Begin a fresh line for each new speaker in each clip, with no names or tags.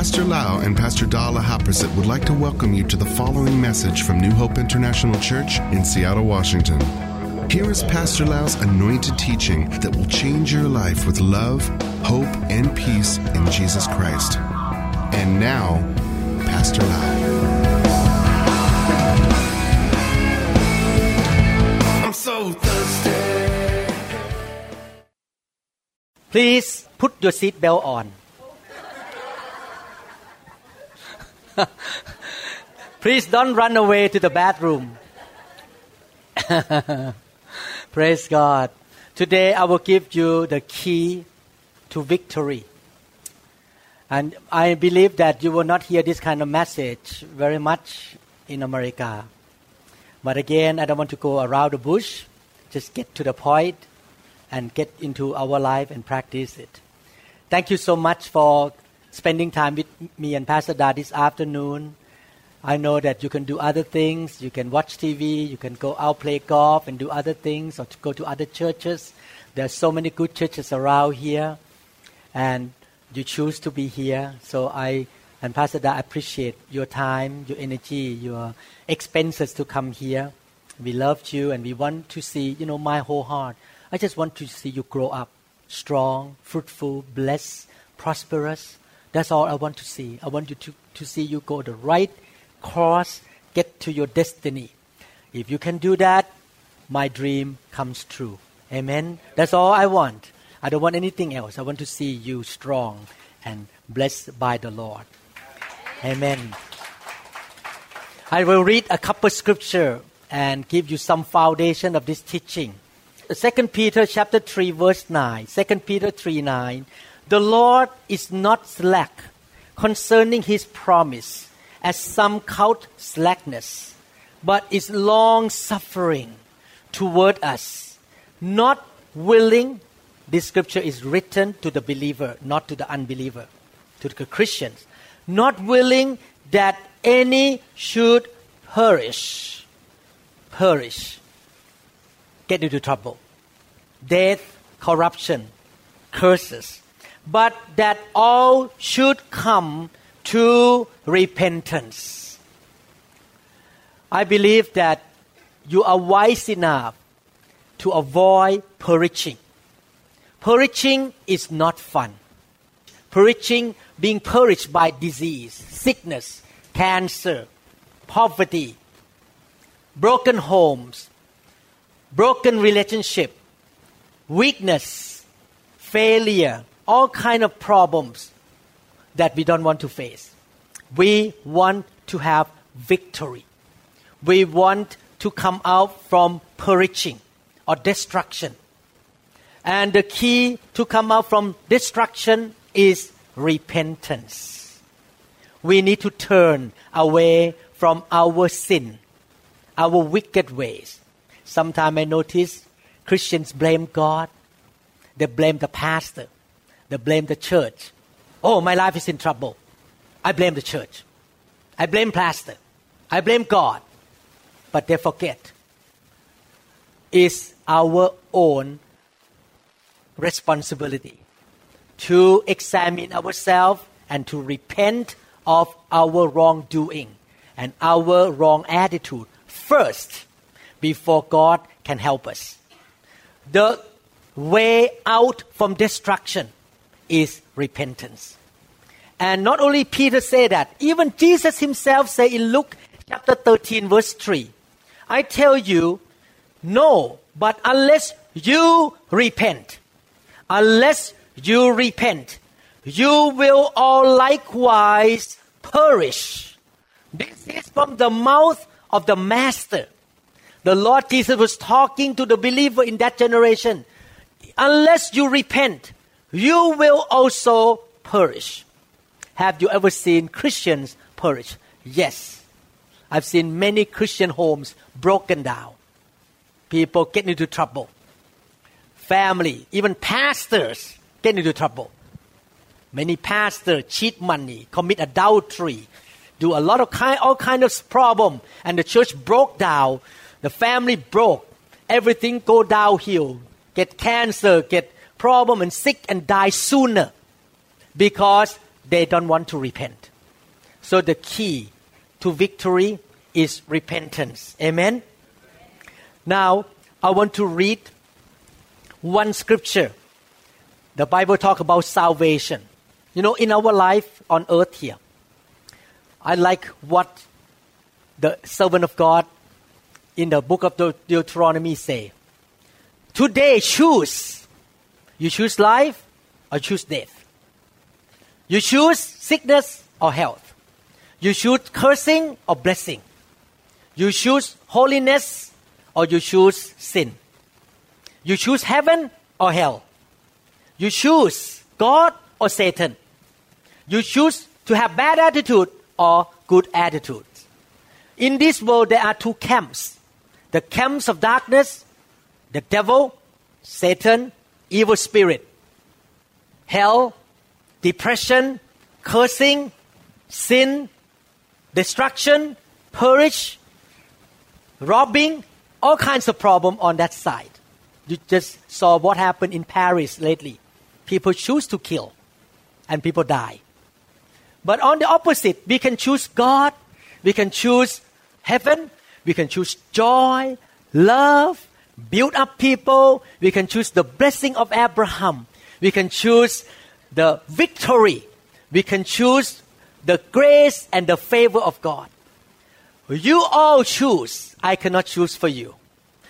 Pastor Lau and Pastor Dala Haprasit would like to welcome you to the following message from New Hope International Church in Seattle, Washington. Here is Pastor Lau's anointed teaching that will change your life with love, hope, and peace in Jesus Christ. And now, Pastor Lau.
I'm so thirsty.
Please put your seatbelt on. Please don't run away to the bathroom. Praise God. Today I will give you the key to victory. And I believe that you will not hear this kind of message very much in America. But again, I don't want to go around the bush. Just get to the point and get into our life and practice it. Thank you so much for spending time with me and Pastor Da this afternoon. I know that you can do other things. You can watch TV. You can go out play golf and do other things, or to go to other churches. There are so many good churches around here, and you choose to be here. So I and Pastor Da appreciate your time, your energy, your expenses to come here. We loved you, and we want to see, you know, my whole heart. I just want to see you grow up, strong, fruitful, blessed, prosperous. That's all I want to see. I want you to, to see you go the right course, get to your destiny. If you can do that, my dream comes true. Amen. That's all I want. I don't want anything else. I want to see you strong and blessed by the Lord. Amen. I will read a couple scripture and give you some foundation of this teaching. Second Peter chapter 3 verse 9. 2 Peter 3 9. The Lord is not slack concerning his promise as some count slackness, but is long suffering toward us, not willing. This scripture is written to the believer, not to the unbeliever, to the Christians, not willing that any should perish. Perish. Get into trouble. Death, corruption, curses. But that all should come to repentance. I believe that you are wise enough to avoid perishing. Perishing is not fun. Perishing, being perished by disease, sickness, cancer, poverty, broken homes, broken relationship, weakness, failure, all kind of problems that we don't want to face. We want to have victory. We want to come out from perishing or destruction. And the key to come out from destruction is repentance. We need to turn away from our sin, our wicked ways. Sometimes I notice Christians blame God, they blame the pastor, they blame the church, Oh, my life is in trouble. I blame the church. I blame pastor. I blame God. But they forget it's our own responsibility to examine ourselves and to repent of our wrongdoing and our wrong attitude first before God can help us. The way out from destruction is repentance. And not only Peter said that, even Jesus himself said in Luke chapter 13 verse 3, I tell you, no, but unless you repent, unless you repent, you will all likewise perish. This is from the mouth of the Master. The Lord Jesus was talking to the believer in that generation. Unless you repent, you will also perish. Have you ever seen Christians perish? Yes. I've seen many Christian homes broken down. People get into trouble. Family, even pastors get into trouble. Many pastors cheat money, commit adultery, do a lot of kind, all kind of problem, and the church broke down. The family broke. Everything go downhill. Get cancer, get problem and sick and die sooner because they don't want to repent. So the key to victory is repentance. Amen. Now, I want to read one scripture. The Bible talk about salvation. You know, in our life on earth here, I like what the servant of God in the book of Deuteronomy say. Today choose. You choose life or choose death. You choose sickness or health. You choose cursing or blessing. You choose holiness or you choose sin. You choose heaven or hell. You choose God or Satan. You choose to have bad attitude or good attitude. In this world, there are two camps the camps of darkness, the devil, Satan, evil spirit, hell, depression, cursing, sin, destruction, perish, robbing, all kinds of problem on that side. You just saw what happened in Paris lately. People choose to kill, and people die. But on the opposite, we can choose God, we can choose heaven, we can choose joy, love, build up people, we can choose the blessing of Abraham, we can choose the victory, we can choose the grace and the favor of God. You all choose. I cannot choose for you.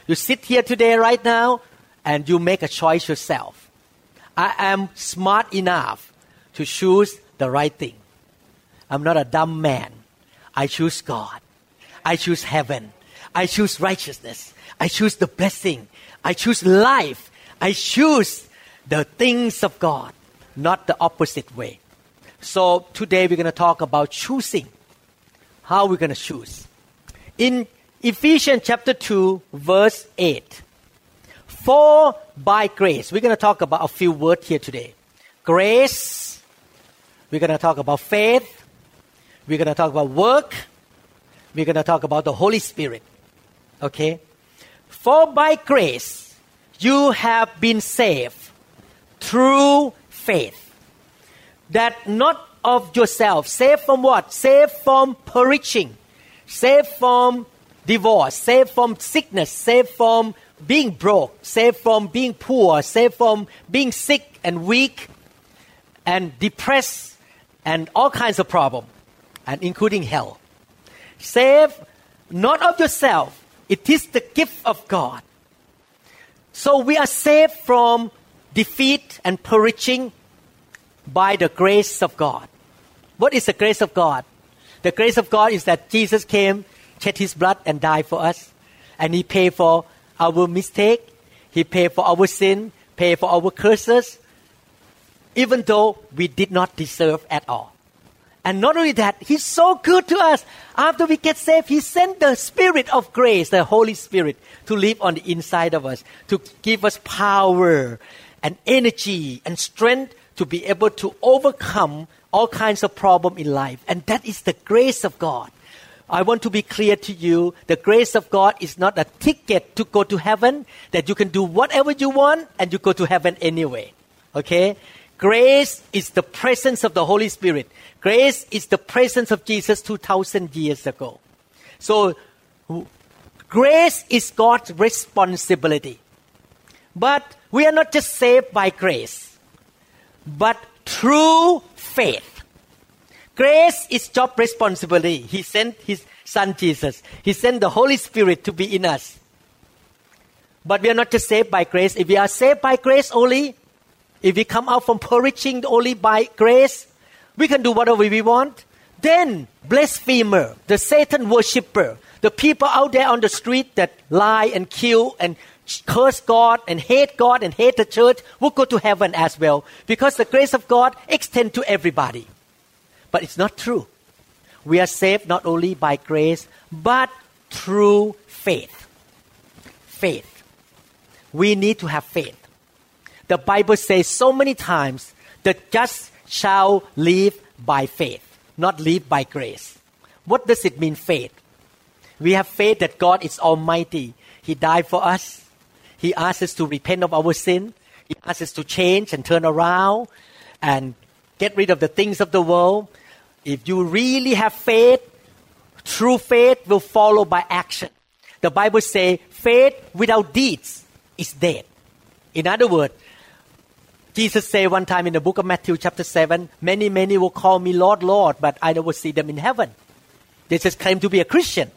You sit here today, right now, and you make a choice yourself. I am smart enough to choose the right thing. I'm not a dumb man. I choose God. I choose heaven. I choose righteousness. I choose the blessing. I choose life. I choose the things of God, not the opposite way. So today we're going to talk about choosing. How we're going to choose. In Ephesians chapter 2, verse 8. For by grace, we're going to talk about a few words here today. Grace, we're going to talk about faith, we're going to talk about work, we're going to talk about the Holy Spirit. Okay? For by grace, you have been saved through faith. That not of yourself. Saved from what? Saved from perishing. Saved from divorce. Saved from sickness. Saved from being broke. Saved from being poor. Saved from being sick and weak and depressed and all kinds of problems, and including hell. Save not of yourself, it is the gift of God. So we are saved from defeat and perishing by the grace of God. What is the grace of God? The grace of God is that Jesus came, shed his blood, and died for us. And he paid for our mistake, he paid for our sin, paid for our curses, even though we did not deserve at all. And not only that, He's so good to us. After we get saved, He sent the Spirit of grace, the Holy Spirit, to live on the inside of us, to give us power and energy and strength to be able to overcome all kinds of problems in life. And that is the grace of God. I want to be clear to you the grace of God is not a ticket to go to heaven, that you can do whatever you want and you go to heaven anyway. Okay? Grace is the presence of the Holy Spirit. Grace is the presence of Jesus 2,000 years ago. So, grace is God's responsibility. But we are not just saved by grace, but through faith. Grace is job responsibility. He sent His Son Jesus. He sent the Holy Spirit to be in us. But we are not just saved by grace. If we are saved by grace only, if we come out from perishing only by grace, we can do whatever we want. Then, blasphemer, the Satan worshipper, the people out there on the street that lie and kill and curse God and hate God and hate the church will go to heaven as well because the grace of God extends to everybody. But it's not true. We are saved not only by grace, but through faith. Faith. We need to have faith. The Bible says so many times, the just shall live by faith, not live by grace. What does it mean, faith? We have faith that God is Almighty. He died for us. He asks us to repent of our sin. He asks us to change and turn around and get rid of the things of the world. If you really have faith, true faith will follow by action. The Bible says faith without deeds is dead. In other words, Jesus said one time in the book of Matthew chapter 7, many, many will call me Lord, Lord, but I never see them in heaven. They just claim to be a Christian,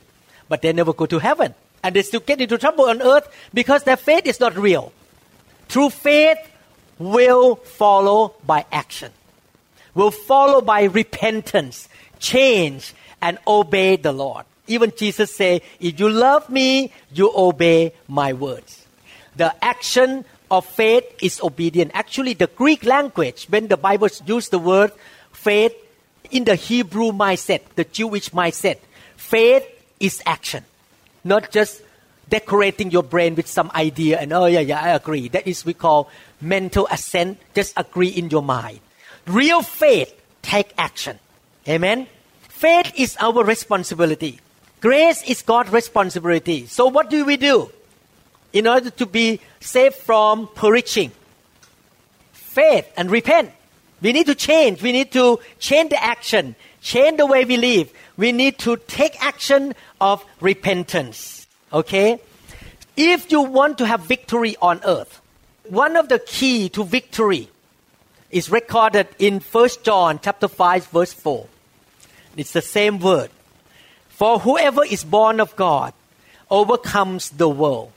but they never go to heaven. And they still get into trouble on earth because their faith is not real. True faith will follow by action, will follow by repentance, change, and obey the Lord. Even Jesus said, if you love me, you obey my words. The action of faith is obedient. Actually, the Greek language, when the Bible uses the word faith in the Hebrew mindset, the Jewish mindset, faith is action, not just decorating your brain with some idea and oh yeah yeah I agree. That is we call mental assent. Just agree in your mind. Real faith take action. Amen. Faith is our responsibility. Grace is God's responsibility. So what do we do? In order to be saved from perishing. Faith and repent. We need to change. We need to change the action, change the way we live. We need to take action of repentance. Okay? If you want to have victory on earth, one of the key to victory is recorded in 1 John chapter 5 verse 4. It's the same word. For whoever is born of God overcomes the world.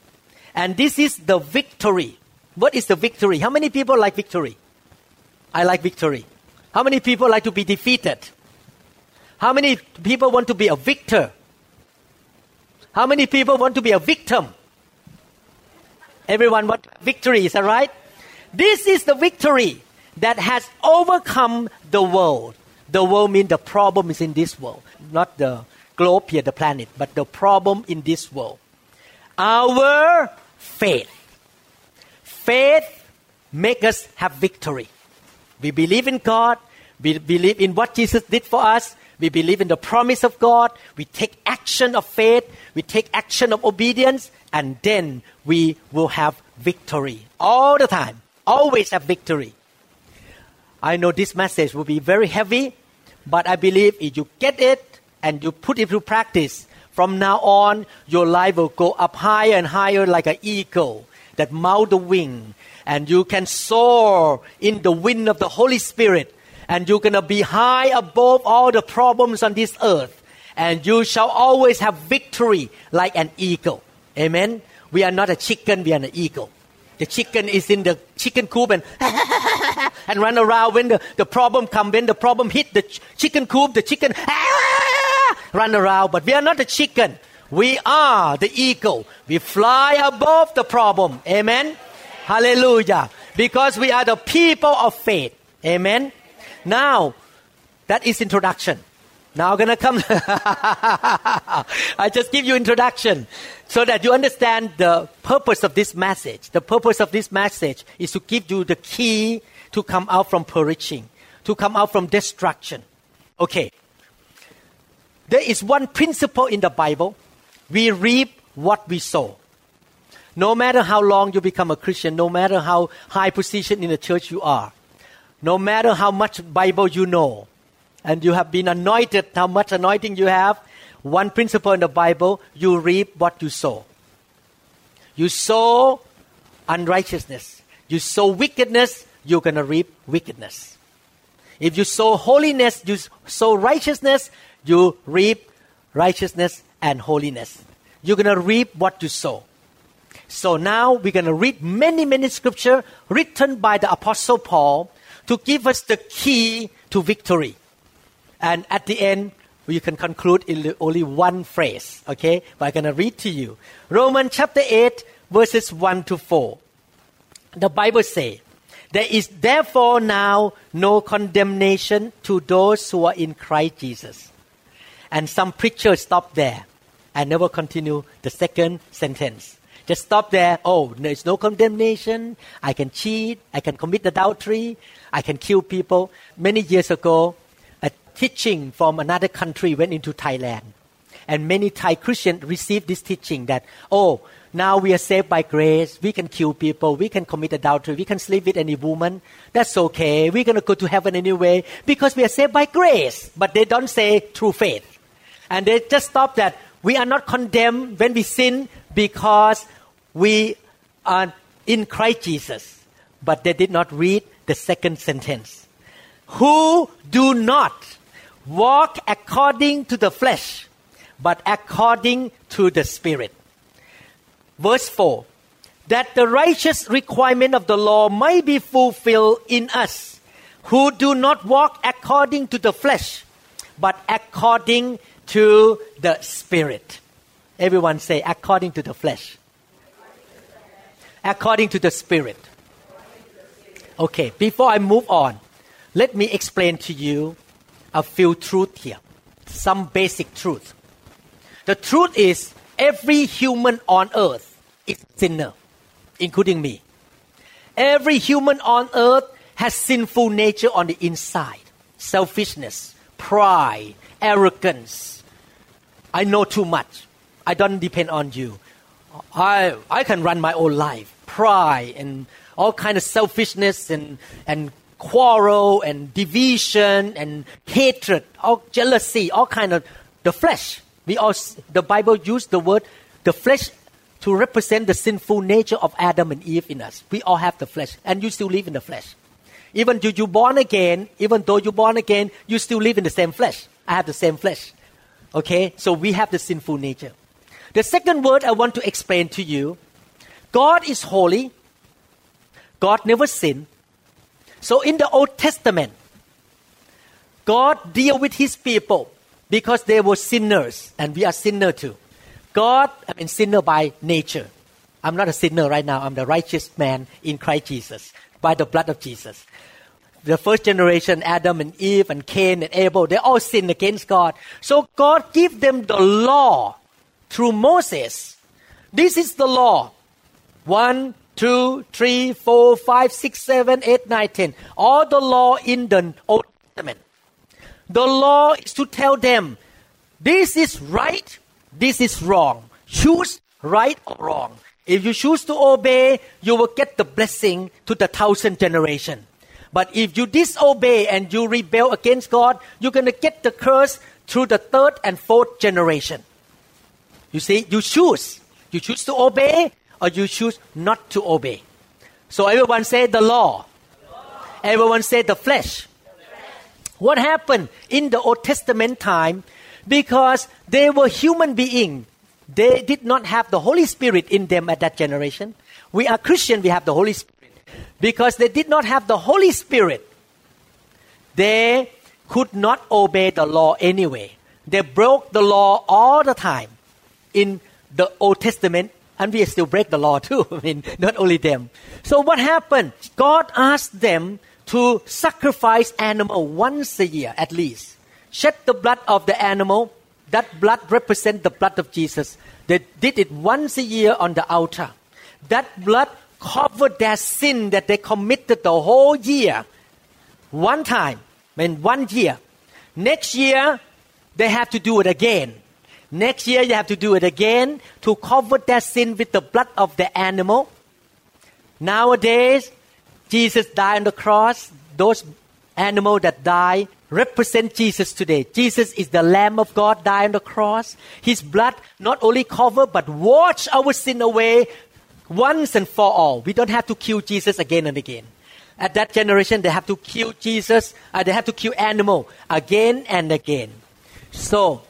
And this is the victory. What is the victory? How many people like victory? I like victory. How many people like to be defeated? How many people want to be a victor? How many people want to be a victim? Everyone want victory, is that right? This is the victory that has overcome the world. The world means the problem is in this world, not the globe here, the planet, but the problem in this world. Our faith. Faith make us have victory. We believe in God. We believe in what Jesus did for us. We believe in the promise of God. We take action of faith. We take action of obedience. And then we will have victory. All the time. Always have victory. I know this message will be very heavy, but I believe if you get it and you put it to practice, from now on, your life will go up higher and higher like an eagle that mount the wing, and you can soar in the wind of the Holy Spirit, and you're gonna be high above all the problems on this earth, and you shall always have victory like an eagle. Amen. We are not a chicken; we are an eagle. The chicken is in the chicken coop and and run around when the, the problem come. When the problem hit the ch- chicken coop, the chicken run around, but we are not the chicken. We are the eagle. We fly above the problem. Amen. Hallelujah. Because we are the people of faith. Amen. Now, that is introduction. Now I'm gonna come. I just give you introduction so that you understand the purpose of this message. The purpose of this message is to give you the key to come out from perishing, to come out from destruction. Okay. There is one principle in the Bible we reap what we sow. No matter how long you become a Christian, no matter how high position in the church you are, no matter how much Bible you know, and you have been anointed, how much anointing you have, one principle in the Bible, you reap what you sow. You sow unrighteousness. You sow wickedness, you're going to reap wickedness. If you sow holiness, you sow righteousness, you reap righteousness and holiness. You're going to reap what you sow. So now we're going to read many, many scripture written by the apostle Paul to give us the key to victory. And at the end, we can conclude in only one phrase. Okay? But I'm going to read to you. Romans chapter 8, verses 1 to 4. The Bible says, There is therefore now no condemnation to those who are in Christ Jesus and some preachers stop there and never continue the second sentence. Just stop there. Oh, there's no condemnation. I can cheat. I can commit adultery. I can kill people. Many years ago, a teaching from another country went into Thailand. And many Thai Christians received this teaching that, oh, now we are saved by grace. We can kill people. We can commit adultery. We can sleep with any woman. That's okay. We're going to go to heaven anyway because we are saved by grace. But they don't say true faith. And they just stop that. We are not condemned when we sin because we are in Christ Jesus. But they did not read the second sentence. Who do not walk according to the flesh, but according to the Spirit. Verse 4 That the righteous requirement of the law may be fulfilled in us, who do not walk according to the flesh, but according to the Spirit. Everyone say, according to the flesh. According to the Spirit. Okay, before I move on, let me explain to you a few truths here, some basic truth. The truth is, every human on earth is sinner, including me. Every human on earth has sinful nature on the inside selfishness, pride, arrogance. I know too much. I don't depend on you. I, I can run my own life. Pride and all kind of selfishness and, and quarrel and division and hatred, all jealousy, all kind of the flesh. We all the Bible used the word the flesh to represent the sinful nature of Adam and Eve in us. We all have the flesh, and you still live in the flesh. Even though you born again, even though you born again, you still live in the same flesh. I have the same flesh. Okay, so we have the sinful nature. The second word I want to explain to you God is holy. God never sinned. So in the Old Testament, God deal with his people because they were sinners and we are sinner too. God, I mean sinner by nature. I'm not a sinner right now. I'm the righteous man in Christ Jesus by the blood of Jesus. The first generation, Adam and Eve and Cain and Abel, they all sinned against God. So God give them the law through Moses. This is the law. One, two, three, four, five, six, seven, eight, nine, ten. All the law in the Old Testament. The law is to tell them this is right, this is wrong. Choose right or wrong. If you choose to obey, you will get the blessing to the thousand generation. But if you disobey and you rebel against God, you're going to get the curse through the third and fourth generation. You see, you choose. You choose to obey, or you choose not to obey. So everyone say the law. Everyone say the flesh. What happened in the Old Testament time? Because they were human beings. They did not have the Holy Spirit in them at that generation. We are Christian, we have the Holy Spirit. Because they did not have the Holy Spirit, they could not obey the law anyway. They broke the law all the time in the Old Testament and we still break the law too. I mean, not only them. So what happened? God asked them to sacrifice animal once a year at least. Shed the blood of the animal. That blood represents the blood of Jesus. They did it once a year on the altar. That blood covered their sin that they committed the whole year. One time, I mean one year. Next year, they have to do it again Next year, you have to do it again to cover their sin with the blood of the animal. Nowadays, Jesus died on the cross. Those animals that die represent Jesus today. Jesus is the Lamb of God, died on the cross. His blood not only cover but wash our sin away once and for all. We don't have to kill Jesus again and again. At that generation, they have to kill Jesus. Uh, they have to kill animal again and again. So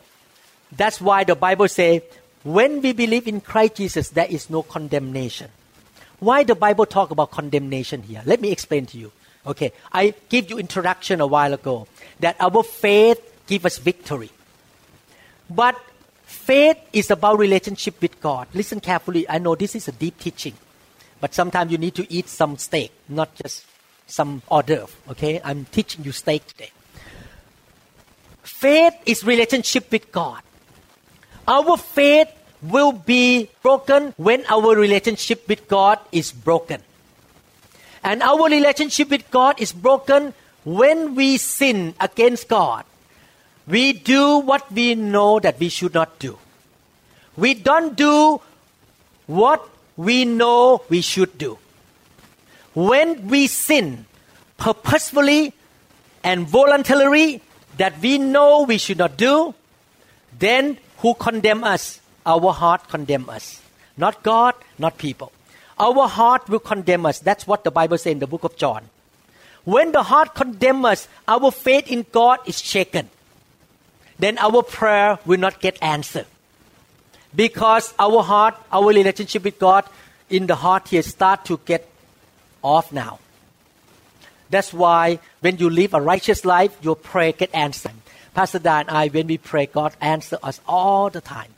that's why the Bible says, when we believe in Christ Jesus, there is no condemnation. Why the Bible talk about condemnation here? Let me explain to you. Okay, I give you introduction a while ago that our faith give us victory. But faith is about relationship with God. Listen carefully. I know this is a deep teaching, but sometimes you need to eat some steak, not just some hors d'oeuvre. Okay, I'm teaching you steak today. Faith is relationship with God. Our faith will be broken when our relationship with God is broken. And our relationship with God is broken when we sin against God. We do what we know that we should not do. We don't do what we know we should do. When we sin purposefully and voluntarily that we know we should not do, then who condemn us? Our heart condemn us. Not God, not people. Our heart will condemn us. That's what the Bible says in the book of John. When the heart condemns us, our faith in God is shaken. Then our prayer will not get answered. Because our heart, our relationship with God in the heart here start to get off now. That's why when you live a righteous life, your prayer get answered. Pastor Da and I, when we pray, God answer us all the time.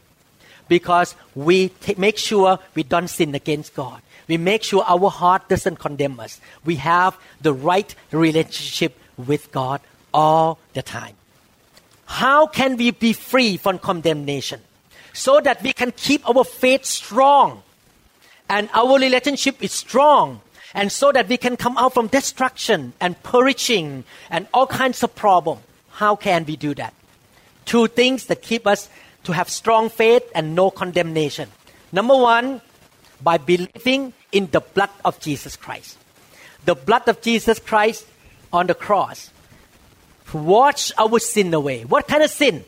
Because we t- make sure we don't sin against God. We make sure our heart doesn't condemn us. We have the right relationship with God all the time. How can we be free from condemnation? So that we can keep our faith strong and our relationship is strong and so that we can come out from destruction and perishing and all kinds of problems. How can we do that? Two things that keep us to have strong faith and no condemnation. Number one, by believing in the blood of Jesus Christ. The blood of Jesus Christ on the cross wash our sin away. What kind of sin?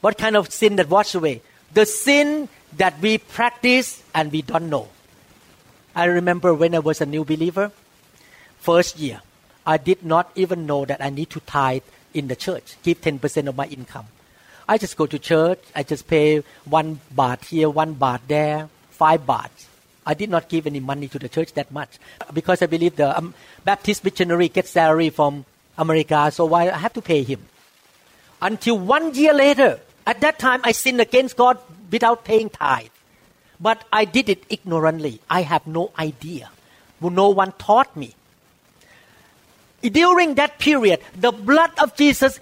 What kind of sin that wash away? The sin that we practice and we don't know. I remember when I was a new believer, first year, I did not even know that I need to tithe in the church, give 10% of my income. I just go to church, I just pay one baht here, one baht there, five bahts. I did not give any money to the church that much because I believe the um, Baptist missionary gets salary from America, so why I have to pay him? Until one year later, at that time I sinned against God without paying tithe. But I did it ignorantly. I have no idea. No one taught me. During that period, the blood of Jesus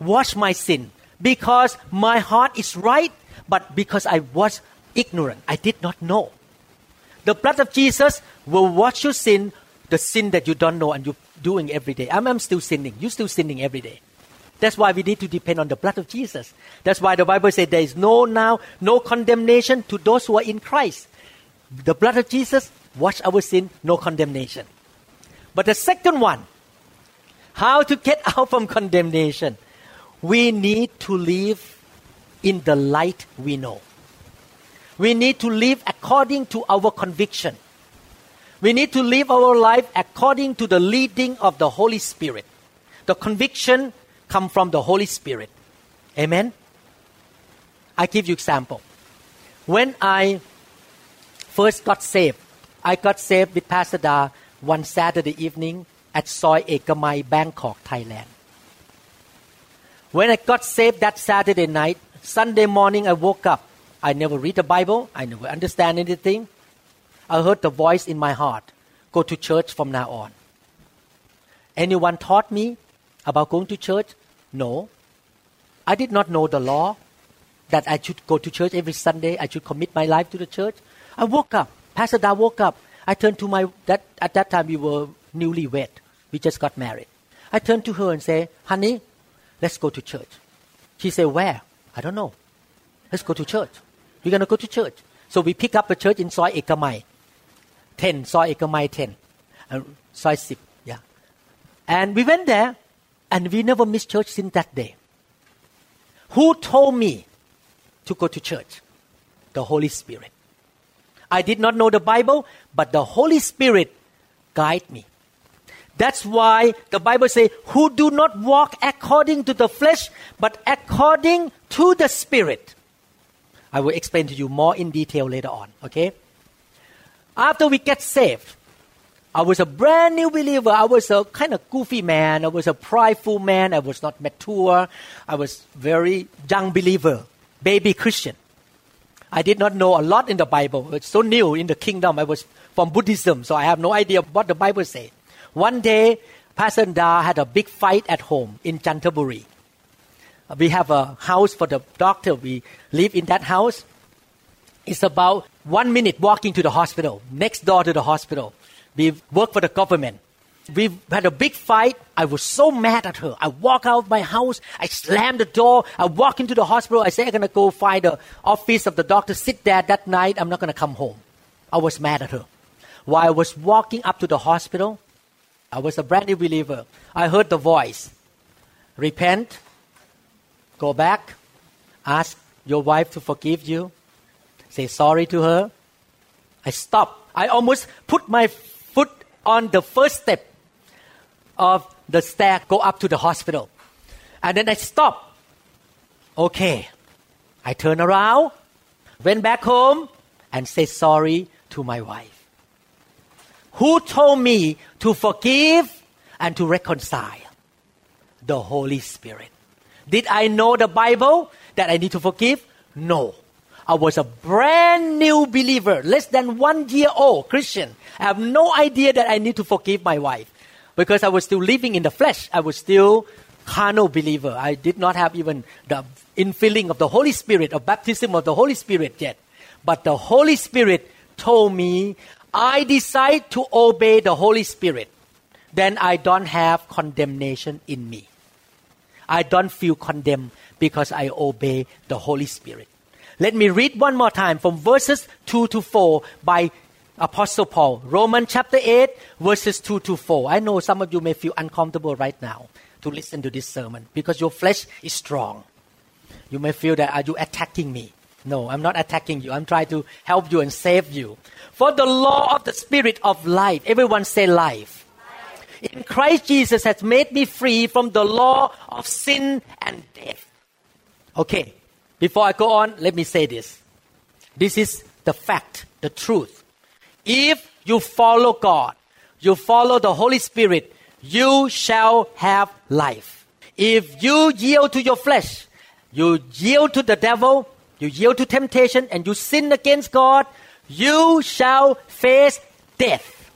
washed my sin because my heart is right, but because I was ignorant, I did not know. The blood of Jesus will wash your sin, the sin that you don't know and you're doing every day. I'm, I'm still sinning. You're still sinning every day. That's why we need to depend on the blood of Jesus. That's why the Bible says there is no now, no condemnation to those who are in Christ. The blood of Jesus wash our sin, no condemnation. But the second one, how to get out from condemnation, we need to live in the light we know. We need to live according to our conviction. We need to live our life according to the leading of the Holy Spirit. The conviction come from the Holy Spirit. Amen. I give you example. When I first got saved, I got saved with Pastor Da one Saturday evening at Soi Ekamai, Bangkok, Thailand. When I got saved that Saturday night, Sunday morning I woke up. I never read the Bible. I never understand anything. I heard the voice in my heart. Go to church from now on. Anyone taught me about going to church? No. I did not know the law that I should go to church every Sunday. I should commit my life to the church. I woke up. Pastor Da woke up. I turned to my that at that time we were newly wed. We just got married. I turned to her and say, "Honey, let's go to church." She said, "Where?" I don't know. Let's go to church. We're gonna go to church. So we pick up a church in Soi Ekamai, ten Soi Ekamai ten, uh, Soi Sip, yeah. And we went there, and we never missed church since that day. Who told me to go to church? The Holy Spirit. I did not know the Bible, but the Holy Spirit guide me. That's why the Bible says, who do not walk according to the flesh, but according to the Spirit. I will explain to you more in detail later on, okay? After we get saved, I was a brand new believer. I was a kind of goofy man. I was a prideful man. I was not mature. I was very young believer, baby Christian. I did not know a lot in the Bible. It's so new in the kingdom. I was from Buddhism, so I have no idea what the Bible says. One day, Pastor Da had a big fight at home in Chantaburi. We have a house for the doctor. We live in that house. It's about one minute walking to the hospital, next door to the hospital. We work for the government. We had a big fight. I was so mad at her. I walk out of my house. I slam the door. I walk into the hospital. I say, I'm going to go find the office of the doctor. Sit there that night. I'm not going to come home. I was mad at her. While I was walking up to the hospital, I was a brand new believer. I heard the voice repent, go back, ask your wife to forgive you, say sorry to her. I stopped. I almost put my foot on the first step of the stair, go up to the hospital. And then I stopped. Okay. I turn around, went back home, and say sorry to my wife. Who told me to forgive and to reconcile? The Holy Spirit. Did I know the Bible that I need to forgive? No. I was a brand new believer, less than one year old Christian. I have no idea that I need to forgive my wife because I was still living in the flesh. I was still carnal believer. I did not have even the infilling of the Holy Spirit, of baptism of the Holy Spirit yet. But the Holy Spirit told me, I decide to obey the Holy Spirit. Then I don't have condemnation in me. I don't feel condemned because I obey the Holy Spirit. Let me read one more time from verses 2 to 4 by Apostle Paul. Romans chapter 8, verses 2 to 4. I know some of you may feel uncomfortable right now to listen to this sermon because your flesh is strong. You may feel that are you attacking me? No, I'm not attacking you. I'm trying to help you and save you. For the law of the spirit of life, everyone say life. life. In Christ Jesus has made me free from the law of sin and death. Okay, before I go on, let me say this. This is the fact, the truth. If you follow God, you follow the Holy Spirit, you shall have life. If you yield to your flesh, you yield to the devil, you yield to temptation, and you sin against God, you shall face death.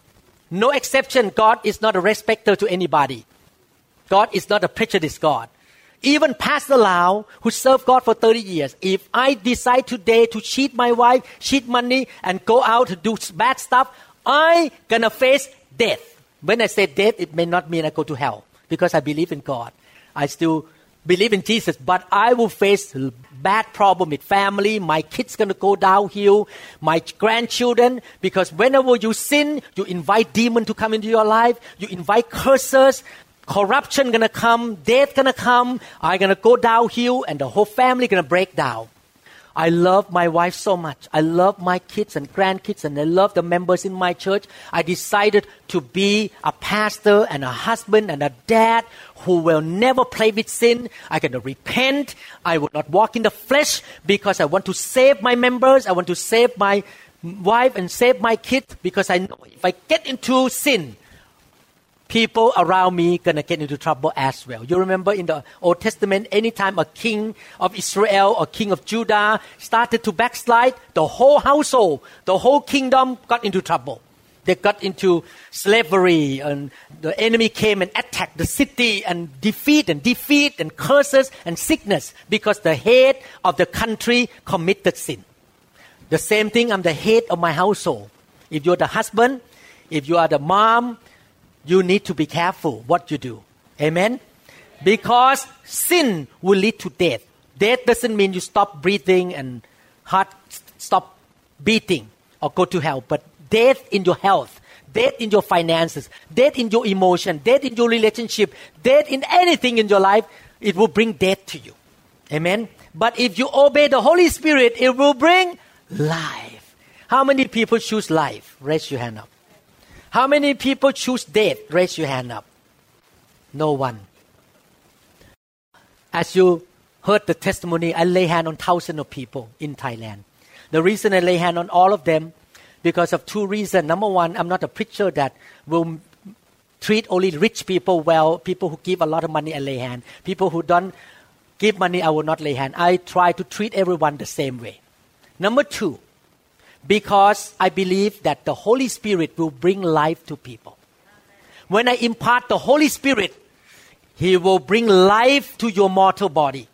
No exception. God is not a respecter to anybody. God is not a prejudiced God. Even Pastor Lau, who served God for 30 years, if I decide today to cheat my wife, cheat money, and go out to do bad stuff, I gonna face death. When I say death, it may not mean I go to hell because I believe in God. I still believe in Jesus, but I will face bad problem with family. My kids gonna go downhill. My grandchildren, because whenever you sin, you invite demon to come into your life. You invite curses corruption gonna come, death gonna come, I gonna go downhill, and the whole family gonna break down. I love my wife so much. I love my kids and grandkids, and I love the members in my church. I decided to be a pastor and a husband and a dad who will never play with sin. Going to repent. I will not walk in the flesh because I want to save my members. I want to save my wife and save my kids because I know if I get into sin, people around me gonna get into trouble as well. You remember in the Old Testament, anytime a king of Israel or king of Judah started to backslide, the whole household, the whole kingdom got into trouble. They got into slavery, and the enemy came and attacked the city and defeat and defeat and curses and sickness because the head of the country committed sin. The same thing, I'm the head of my household. If you're the husband, if you are the mom, you need to be careful what you do. Amen? Because sin will lead to death. Death doesn't mean you stop breathing and heart stop beating or go to hell, but death in your health, death in your finances, death in your emotion, death in your relationship, death in anything in your life, it will bring death to you. Amen? But if you obey the Holy Spirit, it will bring life. How many people choose life? Raise your hand up. How many people choose death? Raise your hand up. No one. As you heard the testimony, I lay hand on thousands of people in Thailand. The reason I lay hand on all of them because of two reasons. Number one, I'm not a preacher that will treat only rich people well. People who give a lot of money, I lay hand. People who don't give money, I will not lay hand. I try to treat everyone the same way. Number two, because I believe that the Holy Spirit will bring life to people. When I impart the Holy Spirit, He will bring life to your mortal body.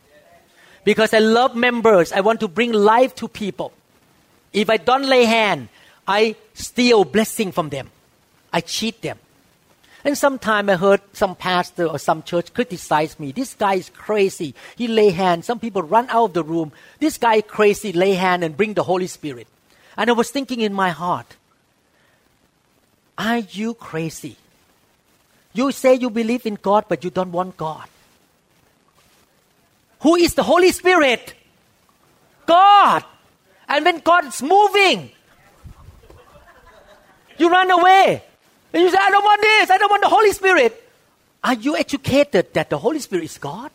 Because I love members, I want to bring life to people. If I don't lay hand, I steal blessing from them. I cheat them. And sometime I heard some pastor or some church criticize me. This guy is crazy. He lay hands. Some people run out of the room. This guy crazy. Lay hand and bring the Holy Spirit. And I was thinking in my heart, are you crazy? You say you believe in God, but you don't want God. Who is the Holy Spirit? God. And when God is moving, you run away. And you say, I don't want this, I don't want the Holy Spirit. Are you educated that the Holy Spirit is God?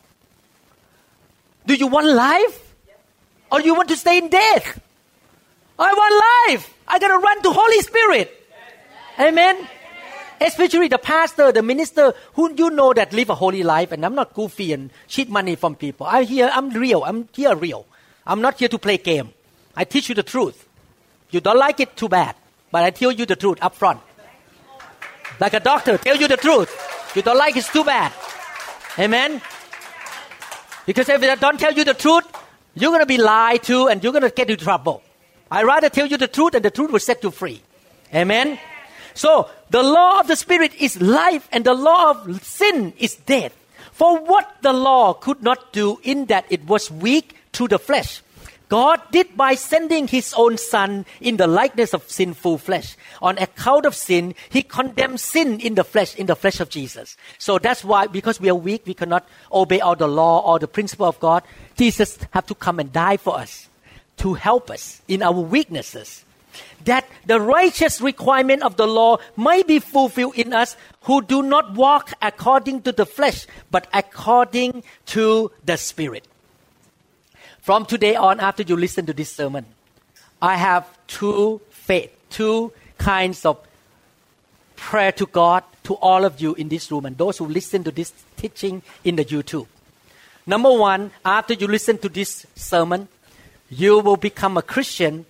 Do you want life? Or you want to stay in death? I want life. I gotta run to Holy Spirit. Amen. Especially the pastor, the minister, who you know that live a holy life, and I'm not goofy and cheat money from people. I'm here, I'm real. I'm here real. I'm not here to play game. I teach you the truth. You don't like it, too bad. But I tell you the truth up front. Like a doctor, tell you the truth. You don't like it, it's too bad. Amen. Because if I don't tell you the truth, you're going to be lied to and you're going to get into trouble. I rather tell you the truth and the truth will set you free. Amen. So the law of the Spirit is life and the law of sin is death. For what the law could not do in that it was weak through the flesh, God did by sending his own son in the likeness of sinful flesh. On account of sin, he condemned sin in the flesh, in the flesh of Jesus. So that's why, because we are weak, we cannot obey all the law or the principle of God. Jesus have to come and die for us to help us in our weaknesses. That the righteous requirement of the law might be fulfilled in us who do not walk according to the flesh, but according to the Spirit. From today on, after you listen to this sermon, I have two faith, two kinds of prayer to God to all of you in this room and those who listen to this teaching in the YouTube. Number one, after you listen to this sermon, you will become a Christian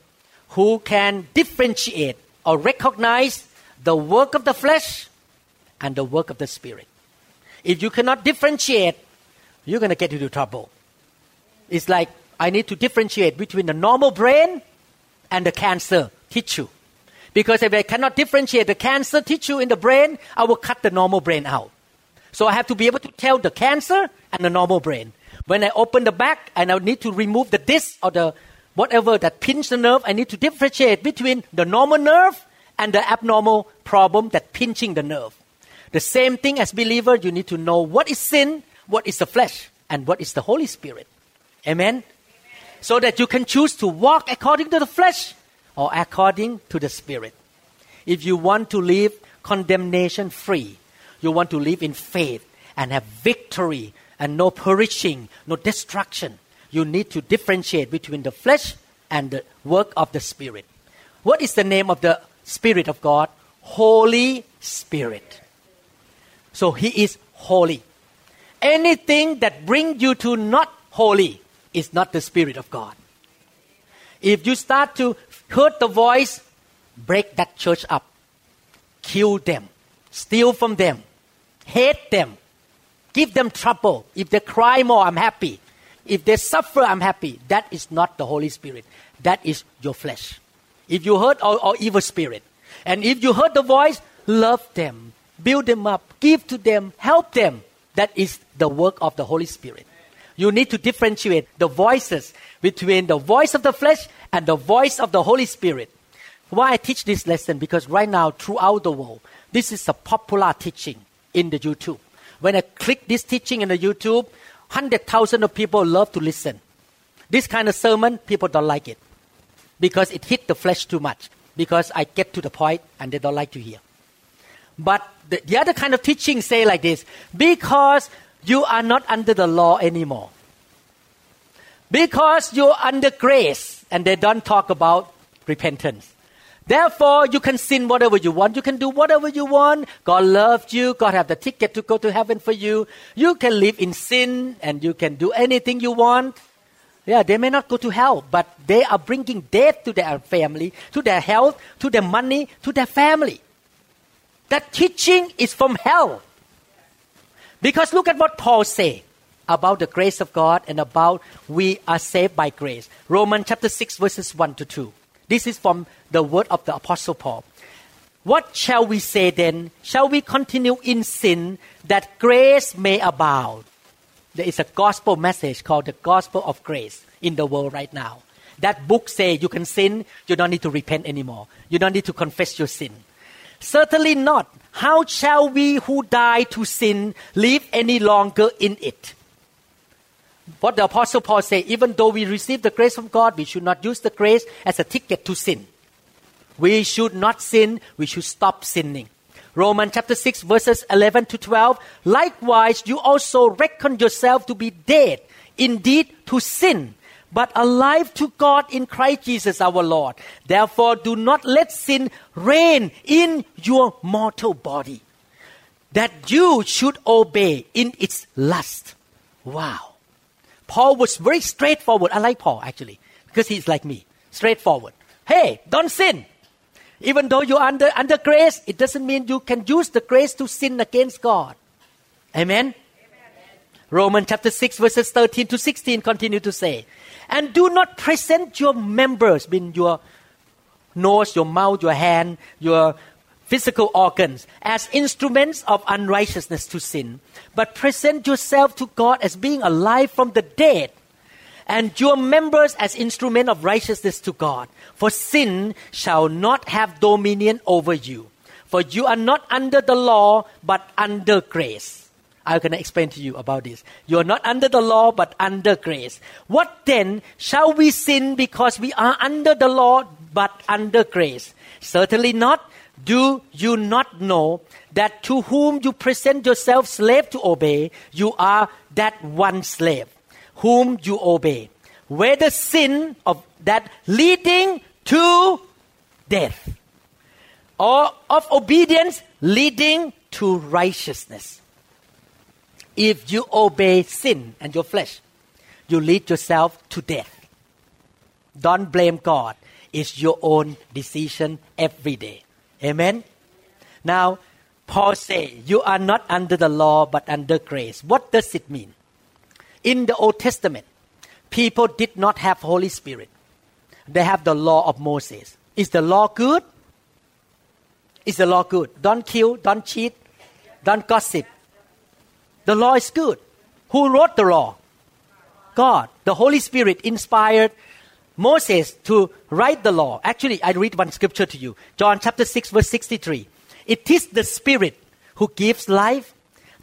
who can differentiate or recognize the work of the flesh and the work of the spirit. If you cannot differentiate, you're going to get into trouble. It's like I need to differentiate between the normal brain and the cancer tissue. Because if I cannot differentiate the cancer tissue in the brain, I will cut the normal brain out. So I have to be able to tell the cancer and the normal brain. When I open the back and I need to remove the disc or the whatever that pinch the nerve, I need to differentiate between the normal nerve and the abnormal problem that pinching the nerve. The same thing as believer, you need to know what is sin, what is the flesh, and what is the Holy Spirit. Amen so that you can choose to walk according to the flesh or according to the spirit. If you want to live condemnation free, you want to live in faith and have victory and no perishing, no destruction, you need to differentiate between the flesh and the work of the spirit. What is the name of the spirit of God? Holy Spirit. So he is holy. Anything that brings you to not holy is not the Spirit of God. If you start to hurt the voice, break that church up, kill them, steal from them, hate them, give them trouble. If they cry more, I'm happy. If they suffer, I'm happy. That is not the Holy Spirit. That is your flesh. If you hurt or, or evil spirit, and if you hurt the voice, love them, build them up, give to them, help them. That is the work of the Holy Spirit. You need to differentiate the voices between the voice of the flesh and the voice of the Holy Spirit. Why I teach this lesson? Because right now, throughout the world, this is a popular teaching in the YouTube. When I click this teaching in the YouTube, 100,000 of people love to listen. This kind of sermon, people don't like it because it hit the flesh too much. Because I get to the point and they don't like to hear. But the, the other kind of teaching say like this because you are not under the law anymore. Because you're under grace and they don't talk about repentance. Therefore, you can sin whatever you want. You can do whatever you want. God loves you. God have the ticket to go to heaven for you. You can live in sin and you can do anything you want. Yeah, they may not go to hell, but they are bringing death to their family, to their health, to their money, to their family. That teaching is from hell. Because look at what Paul say about the grace of God and about we are saved by grace. Romans chapter 6 verses 1 to 2. This is from the word of the apostle Paul. What shall we say then? Shall we continue in sin that grace may abound? There is a gospel message called the gospel of grace in the world right now. That book says you can sin, you don't need to repent anymore. You don't need to confess your sin. Certainly not. How shall we who die to sin live any longer in it? What the apostle Paul say, even though we receive the grace from God, we should not use the grace as a ticket to sin. We should not sin, we should stop sinning. Romans chapter 6 verses 11 to 12. Likewise, you also reckon yourself to be dead indeed to sin, but alive to God in Christ Jesus our Lord. Therefore, do not let sin reign in your mortal body, that you should obey in its lust. Wow. Paul was very straightforward. I like Paul actually, because he's like me, straightforward. Hey, don't sin. Even though you're under, under grace, it doesn't mean you can use the grace to sin against God. Amen? Amen. Romans chapter 6 verses 13 to 16 continue to say, And do not present your members, mean your nose, your mouth, your hand, your physical organs as instruments of unrighteousness to sin, but present yourself to God as being alive from the dead and your members as instrument of righteousness to God. For sin shall not have dominion over you. For you are not under the law, but under grace. I'm going to explain to you about this. You are not under the law, but under grace. What then shall we sin because we are under the law, but under grace? Certainly not. Do you not know that to whom you present yourself slave to obey, you are that one slave? Whom you obey, whether sin of that leading to death, or of obedience leading to righteousness. If you obey sin and your flesh, you lead yourself to death. Don't blame God. It's your own decision every day. Amen. Now, Paul say, you are not under the law but under grace. What does it mean? In the Old Testament, people did not have Holy Spirit. They have the law of Moses. Is the law good? Is the law good? Don't kill, don't cheat, don't gossip. The law is good. Who wrote the law? God. The Holy Spirit inspired Moses to write the law. Actually, I read one scripture to you. John chapter 6 verse 63. It is the Spirit who gives life.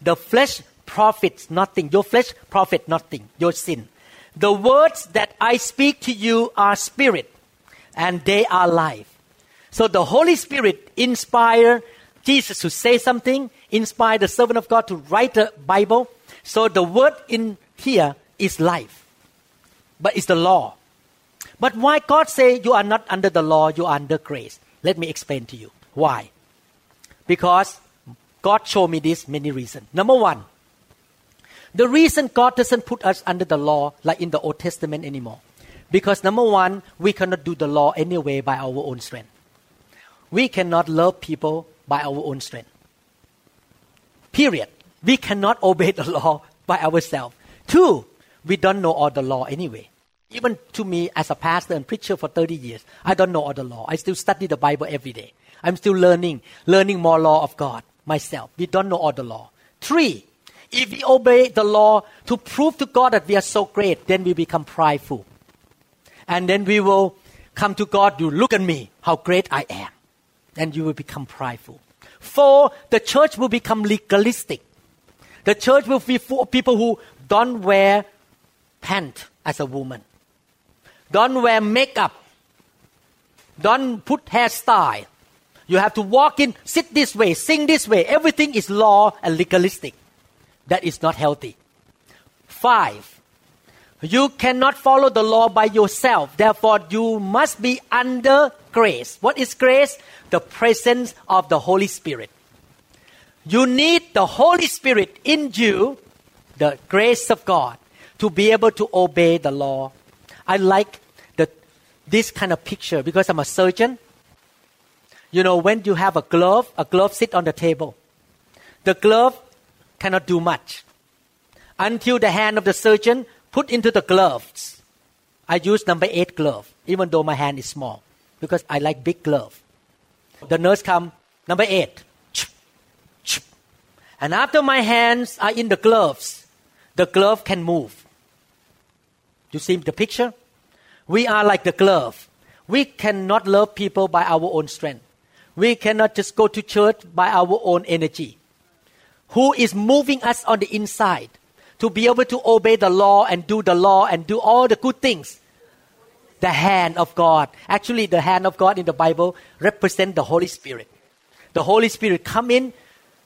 The flesh profits nothing. Your flesh profit nothing. Your sin. The words that I speak to you are spirit and they are life. So the Holy Spirit inspire Jesus to say something, inspire the servant of God to write the Bible. So the word in here is life. But it's the law. But why God say you are not under the law, you are under grace? Let me explain to you. Why? Because God showed me this many reasons. Number one, the reason God doesn't put us under the law like in the Old Testament anymore. Because number one, we cannot do the law anyway by our own strength. We cannot love people by our own strength. Period. We cannot obey the law by ourselves. Two, we don't know all the law anyway. Even to me, as a pastor and preacher for 30 years, I don't know all the law. I still study the Bible every day. I'm still learning, learning more law of God myself. We don't know all the law. Three, if we obey the law to prove to God that we are so great, then we become prideful. And then we will come to God, you look at me, how great I am. And you will become prideful. Four, the church will become legalistic. The church will be full of people who don't wear pants as a woman, don't wear makeup, don't put hairstyle. You have to walk in, sit this way, sing this way. Everything is law and legalistic. That is not healthy. Five, you cannot follow the law by yourself. Therefore, you must be under grace. What is grace? The presence of the Holy Spirit. You need the Holy Spirit in you, the grace of God, to be able to obey the law. I like the, this kind of picture because I'm a surgeon. You know, when you have a glove, a glove sit on the table. The glove cannot do much until the hand of the surgeon put into the gloves. I use number eight glove, even though my hand is small, because I like big glove. The nurse come, Number eight. And after my hands are in the gloves, the glove can move. You see the picture? We are like the glove. We cannot love people by our own strength. We cannot just go to church by our own energy. Who is moving us on the inside to be able to obey the law and do the law and do all the good things? The hand of God. Actually, the hand of God in the Bible represents the Holy Spirit. The Holy Spirit come in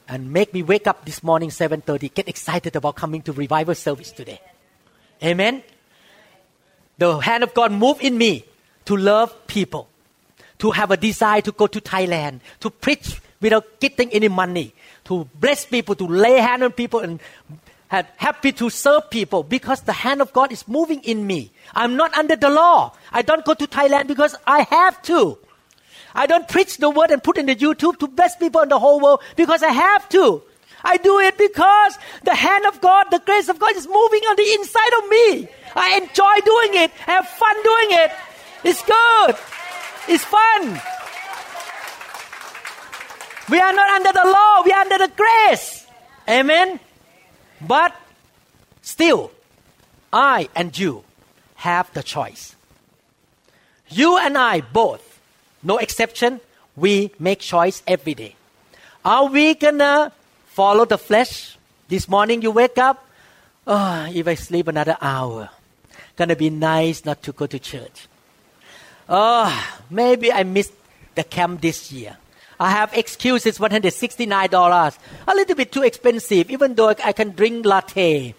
and make me wake up this morning 7:30 get excited about coming to revival service today. Amen. The hand of God move in me to love people, to have a desire to go to Thailand, to preach without getting any money, to bless people, to lay hand on people and happy to serve people because the hand of God is moving in me. I'm not under the law. I don't go to Thailand because I have to. I don't preach the word and put in the YouTube to bless people in the whole world because I have to. I do it because the hand of God, the grace of God is moving on the inside of me. I enjoy doing it, I have fun doing it. It's good. It's fun. We are not under the law, we are under the grace. Amen. But still, I and you have the choice. You and I both, no exception, we make choice every day. Are we gonna follow the flesh? This morning you wake up, oh, if I sleep another hour, gonna be nice not to go to church. Oh, maybe I missed the camp this year. I have excuses $169. A little bit too expensive, even though I can drink latte.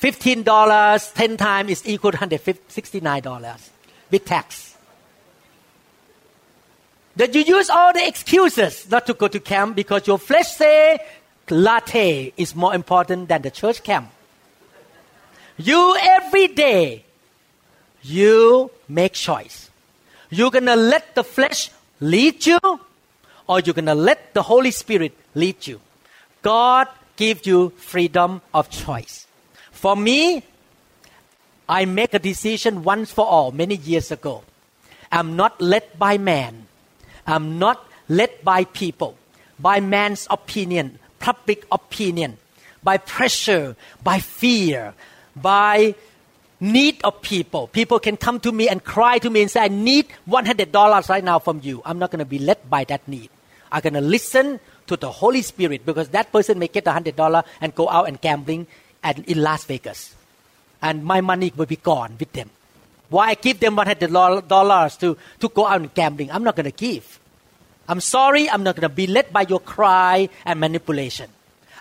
$15, 10 times is equal to $169 with tax. That you use all the excuses not to go to camp because your flesh say latte is more important than the church camp. You every day, you make choice. You're gonna let the flesh lead you or you're going to let the Holy Spirit lead you. God gives you freedom of choice. For me, I make a decision once for all many years ago. I'm not led by man. I'm not led by people, by man's opinion, public opinion, by pressure, by fear, by need of people. People can come to me and cry to me and say, I need $100 right now from you. I'm not going to be led by that need are going to listen to the Holy Spirit because that person may get a hundred dollar and go out and gambling at, in Las Vegas, and my money will be gone with them. Why I give them one hundred dollars to to go out and gambling? I'm not going to give. I'm sorry. I'm not going to be led by your cry and manipulation.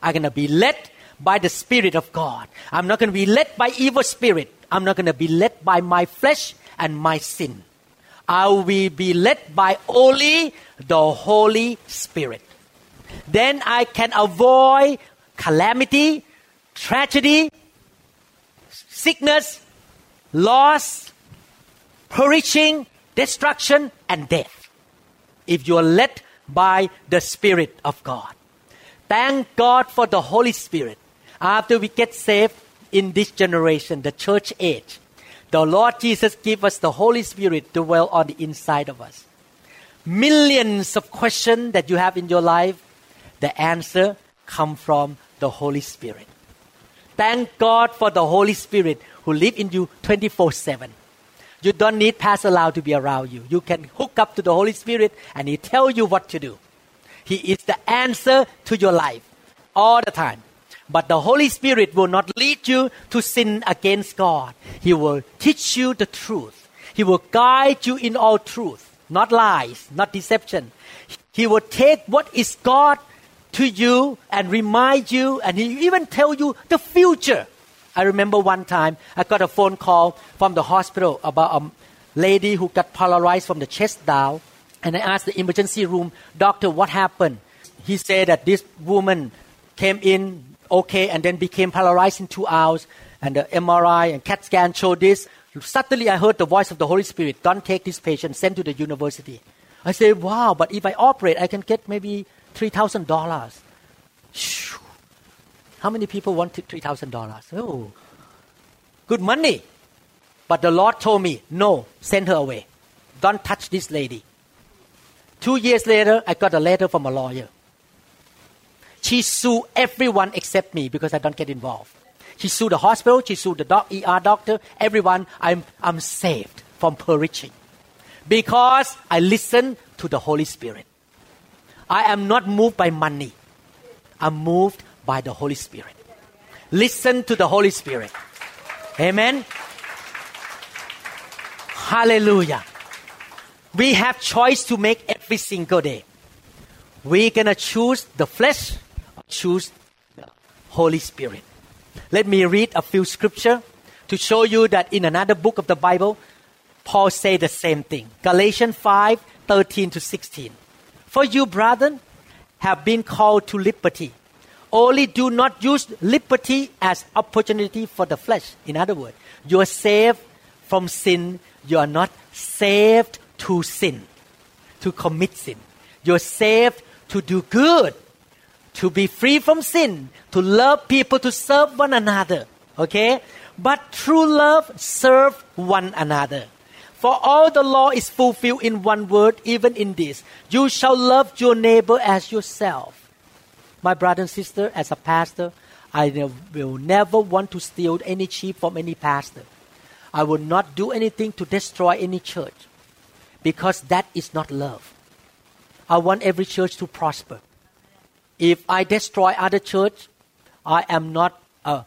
I'm going to be led by the Spirit of God. I'm not going to be led by evil spirit. I'm not going to be led by my flesh and my sin. I will be led by only the Holy Spirit. Then I can avoid calamity, tragedy, sickness, loss, perishing, destruction, and death. If you are led by the Spirit of God. Thank God for the Holy Spirit. After we get saved in this generation, the church age, the Lord Jesus gave us the Holy Spirit to dwell on the inside of us. Millions of questions that you have in your life, the answer come from the Holy Spirit. Thank God for the Holy Spirit who live in you 24/7. You don't need Pastor Lau to be around you. You can hook up to the Holy Spirit and He tell you what to do. He is the answer to your life all the time. But the Holy Spirit will not lead you to sin against God. He will teach you the truth. He will guide you in all truth, not lies, not deception. He will take what is God to you and remind you, and He even tell you the future. I remember one time I got a phone call from the hospital about a lady who got paralyzed from the chest down, and I asked the emergency room doctor what happened. He said that this woman came in okay and then became paralyzed in two hours and the MRI and CAT scan showed this. Suddenly I heard the voice of the Holy Spirit, don't take this patient, send to the university. I say, wow, but if I operate, I can get maybe $3,000. How many people want $3,000? Oh, good money. But the Lord told me, no, send her away. Don't touch this lady. Two years later, I got a letter from a lawyer. She sued everyone except me because I don't get involved. She sued the hospital, she sued the doc, ER doctor, everyone. I'm, I'm saved from perishing because I listen to the Holy Spirit. I am not moved by money. I'm moved by the Holy Spirit. Listen to the Holy Spirit. Amen. Hallelujah. We have choice to make every single day. We're gonna choose the flesh choose the Holy Spirit. Let me read a few scripture to show you that in another book of the Bible, Paul say the same thing. Galatians 5, 13 to 16. For you, brethren, have been called to liberty. Only do not use liberty as opportunity for the flesh. In other words, you are saved from sin. You are not saved to sin, to commit sin. You're saved to do good, to be free from sin, to love people, to serve one another. Okay? But true love serve one another. For all the law is fulfilled in one word, even in this. You shall love your neighbor as yourself. My brother and sister, as a pastor, I will never want to steal any sheep from any pastor. I will not do anything to destroy any church because that is not love. I want every church to prosper. If I destroy other church, I am not a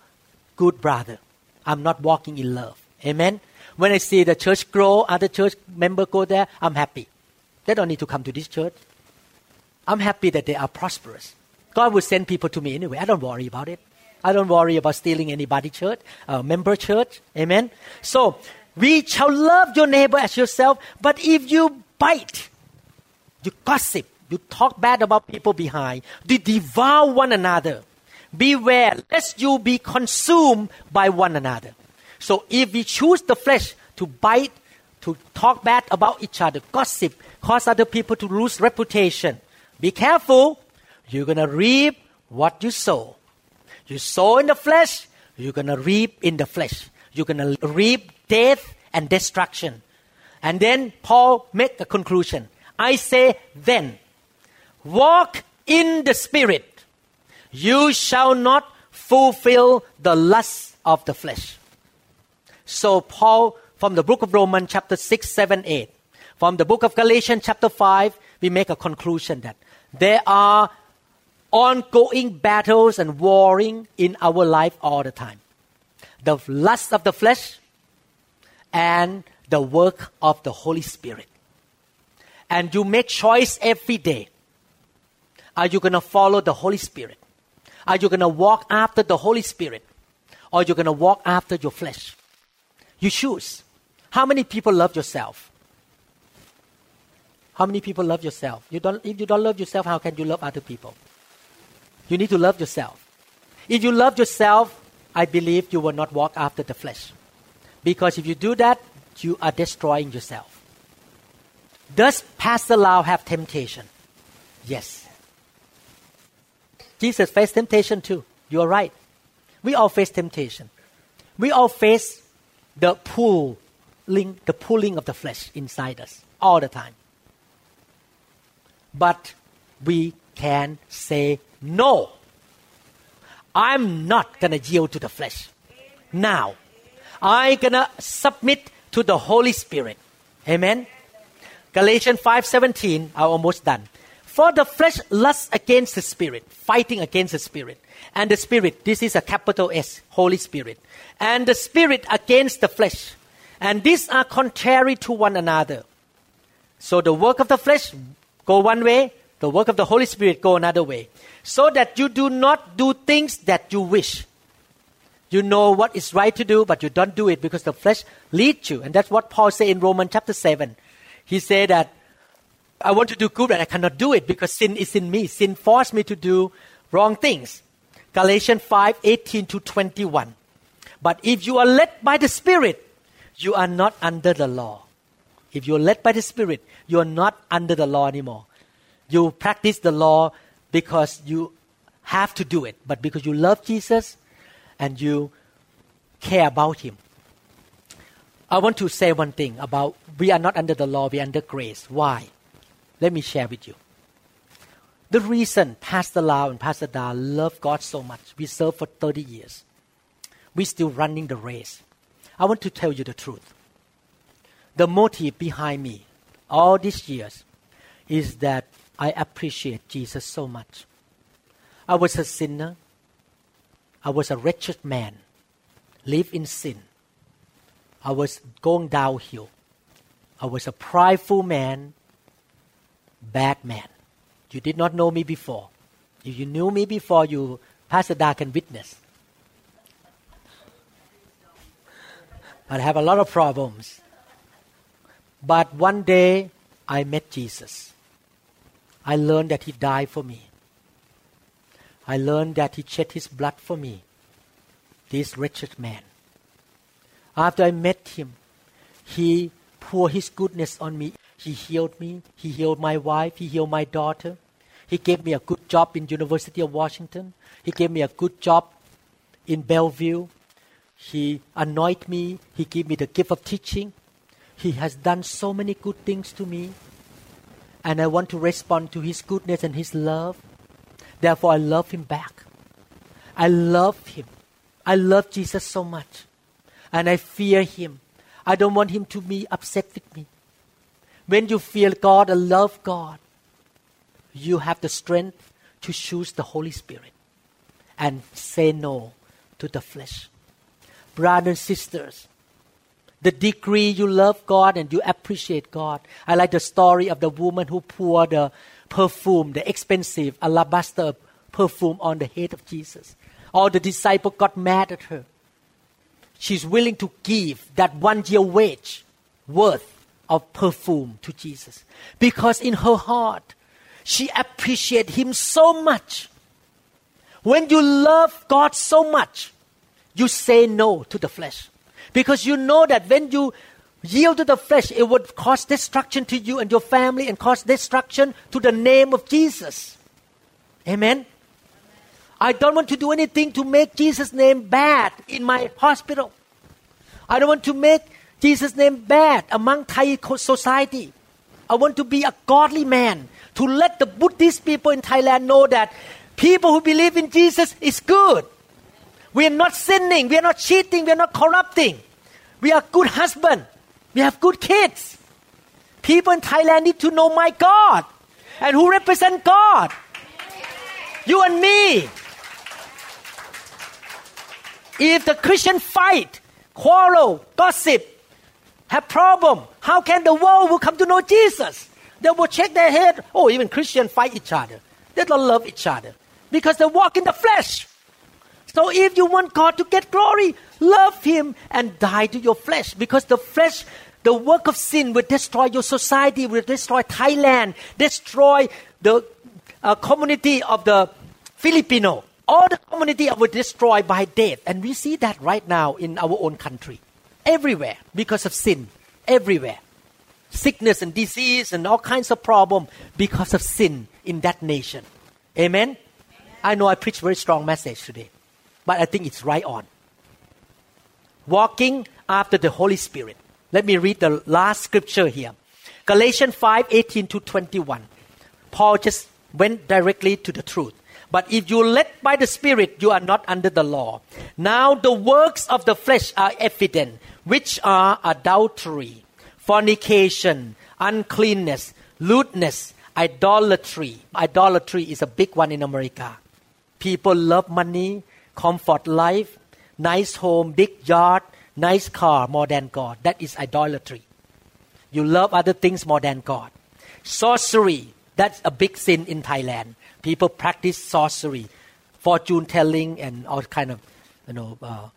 good brother. I'm not walking in love. Amen. When I see the church grow, other church member go there, I'm happy. They don't need to come to this church. I'm happy that they are prosperous. God will send people to me anyway. I don't worry about it. I don't worry about stealing anybody church, uh, member church. Amen. So we shall love your neighbor as yourself. But if you bite, you gossip, you talk bad about people behind, you devour one another. Beware lest you be consumed by one another. So if we choose the flesh to bite, to talk bad about each other, gossip, cause other people to lose reputation, be careful. You're gonna reap what you sow. You sow in the flesh, you're gonna reap in the flesh. You're gonna reap death and destruction. And then Paul make a conclusion. I say then, walk in the spirit. You shall not fulfill the lust of the flesh. So Paul, from the book of Romans chapter 6, 7, 8, from the book of Galatians chapter 5, we make a conclusion that there are ongoing battles and warring in our life all the time. The lust of the flesh and the work of the Holy Spirit. And you make choice every day. Are you going to follow the Holy Spirit? Are you going to walk after the Holy Spirit? Or are you going to walk after your flesh? You choose. How many people love yourself? How many people love yourself? You don't, if you don't love yourself, how can you love other people? You need to love yourself. If you love yourself, I believe you will not walk after the flesh. Because if you do that, you are destroying yourself. Does Pastor Lau have temptation? Yes. Jesus faced temptation too. You are right. We all face temptation. We all face the pulling, the pulling of the flesh inside us all the time. But we can say no. I'm not gonna yield to the flesh. Now, I'm gonna submit to the Holy Spirit. Amen. Galatians 5:17. I'm almost done. For the flesh lusts against the spirit, fighting against the spirit. And the spirit, this is a capital S, Holy Spirit. And the spirit against the flesh. And these are contrary to one another. So the work of the flesh go one way, the work of the Holy Spirit go another way. So that you do not do things that you wish. You know what is right to do, but you don't do it because the flesh leads you. And that's what Paul said in Romans chapter 7. He said that I want to do good, but I cannot do it because sin is in me. Sin forced me to do wrong things. Galatians 5 18 to 21. But if you are led by the Spirit, you are not under the law. If you are led by the Spirit, you are not under the law anymore. You practice the law because you have to do it, but because you love Jesus and you care about Him. I want to say one thing about we are not under the law, we are under grace. Why? Let me share with you. The reason Pastor Lau and Pastor Da love God so much, we serve for 30 years. We're still running the race. I want to tell you the truth. The motive behind me all these years is that I appreciate Jesus so much. I was a sinner. I was a wretched man, live in sin. I was going downhill. I was a prideful man, bad man. You did not know me before. If you knew me before, you, Pastor Da can witness. But I have a lot of problems. But one day, I met Jesus. I learned that He died for me. I learned that He shed His blood for me, this wretched man. After I met Him, He poured His goodness on me. He healed me. He healed my wife. He healed my daughter. He gave me a good job in University of Washington. He gave me a good job in Bellevue. He anointed me. He gave me the gift of teaching. He has done so many good things to me. And I want to respond to His goodness and His love. Therefore, I love Him back. I love Him. I love Jesus so much. And I fear Him. I don't want Him to be upset with me. When you fear God and love God, you have the strength to choose the Holy Spirit and say no to the flesh. Brothers and sisters, the degree you love God and you appreciate God. I like the story of the woman who poured the perfume, the expensive alabaster perfume on the head of Jesus. All the disciples got mad at her. She's willing to give that one year wage worth of perfume to Jesus. Because in her heart, she appreciates Him so much. When you love God so much, you say no to the flesh. Because you know that when you yield to the flesh, it would cause destruction to you and your family and cause destruction to the name of Jesus. Amen. I don't want to do anything to make Jesus' name bad in my hospital. I don't want to make Jesus' name bad among Thai society. I want to be a godly man to let the Buddhist people in Thailand know that people who believe in Jesus is good. We are not sinning. We are not cheating. We are not corrupting. We are good husband. We have good kids. People in Thailand need to know my God and who represent God. You and me. If the Christian fight, quarrel, gossip, have problem, how can the world will come to know Jesus? They will shake their head. Oh, even Christians fight each other. They don't love each other because they walk in the flesh. So if you want God to get glory, love Him and die to your flesh because the flesh, the work of sin will destroy your society, will destroy Thailand, destroy the uh, community of the Filipino. All the community will destroy by death. And we see that right now in our own country everywhere because of sin. Everywhere. Sickness and disease and all kinds of problem because of sin in that nation. Amen? Amen? I know I preach very strong message today, but I think it's right on. Walking after the Holy Spirit. Let me read the last scripture here. Galatians 5 18 to 21. Paul just went directly to the truth. But if you led by the Spirit, you are not under the law. Now the works of the flesh are evident which are adultery, fornication, uncleanness, lewdness, idolatry. Idolatry is a big one in America. People love money, comfort life, nice home, big yard, nice car more than God. That is idolatry. You love other things more than God. Sorcery, that's a big sin in Thailand. People practice sorcery, fortune telling, and all kind of you know uh,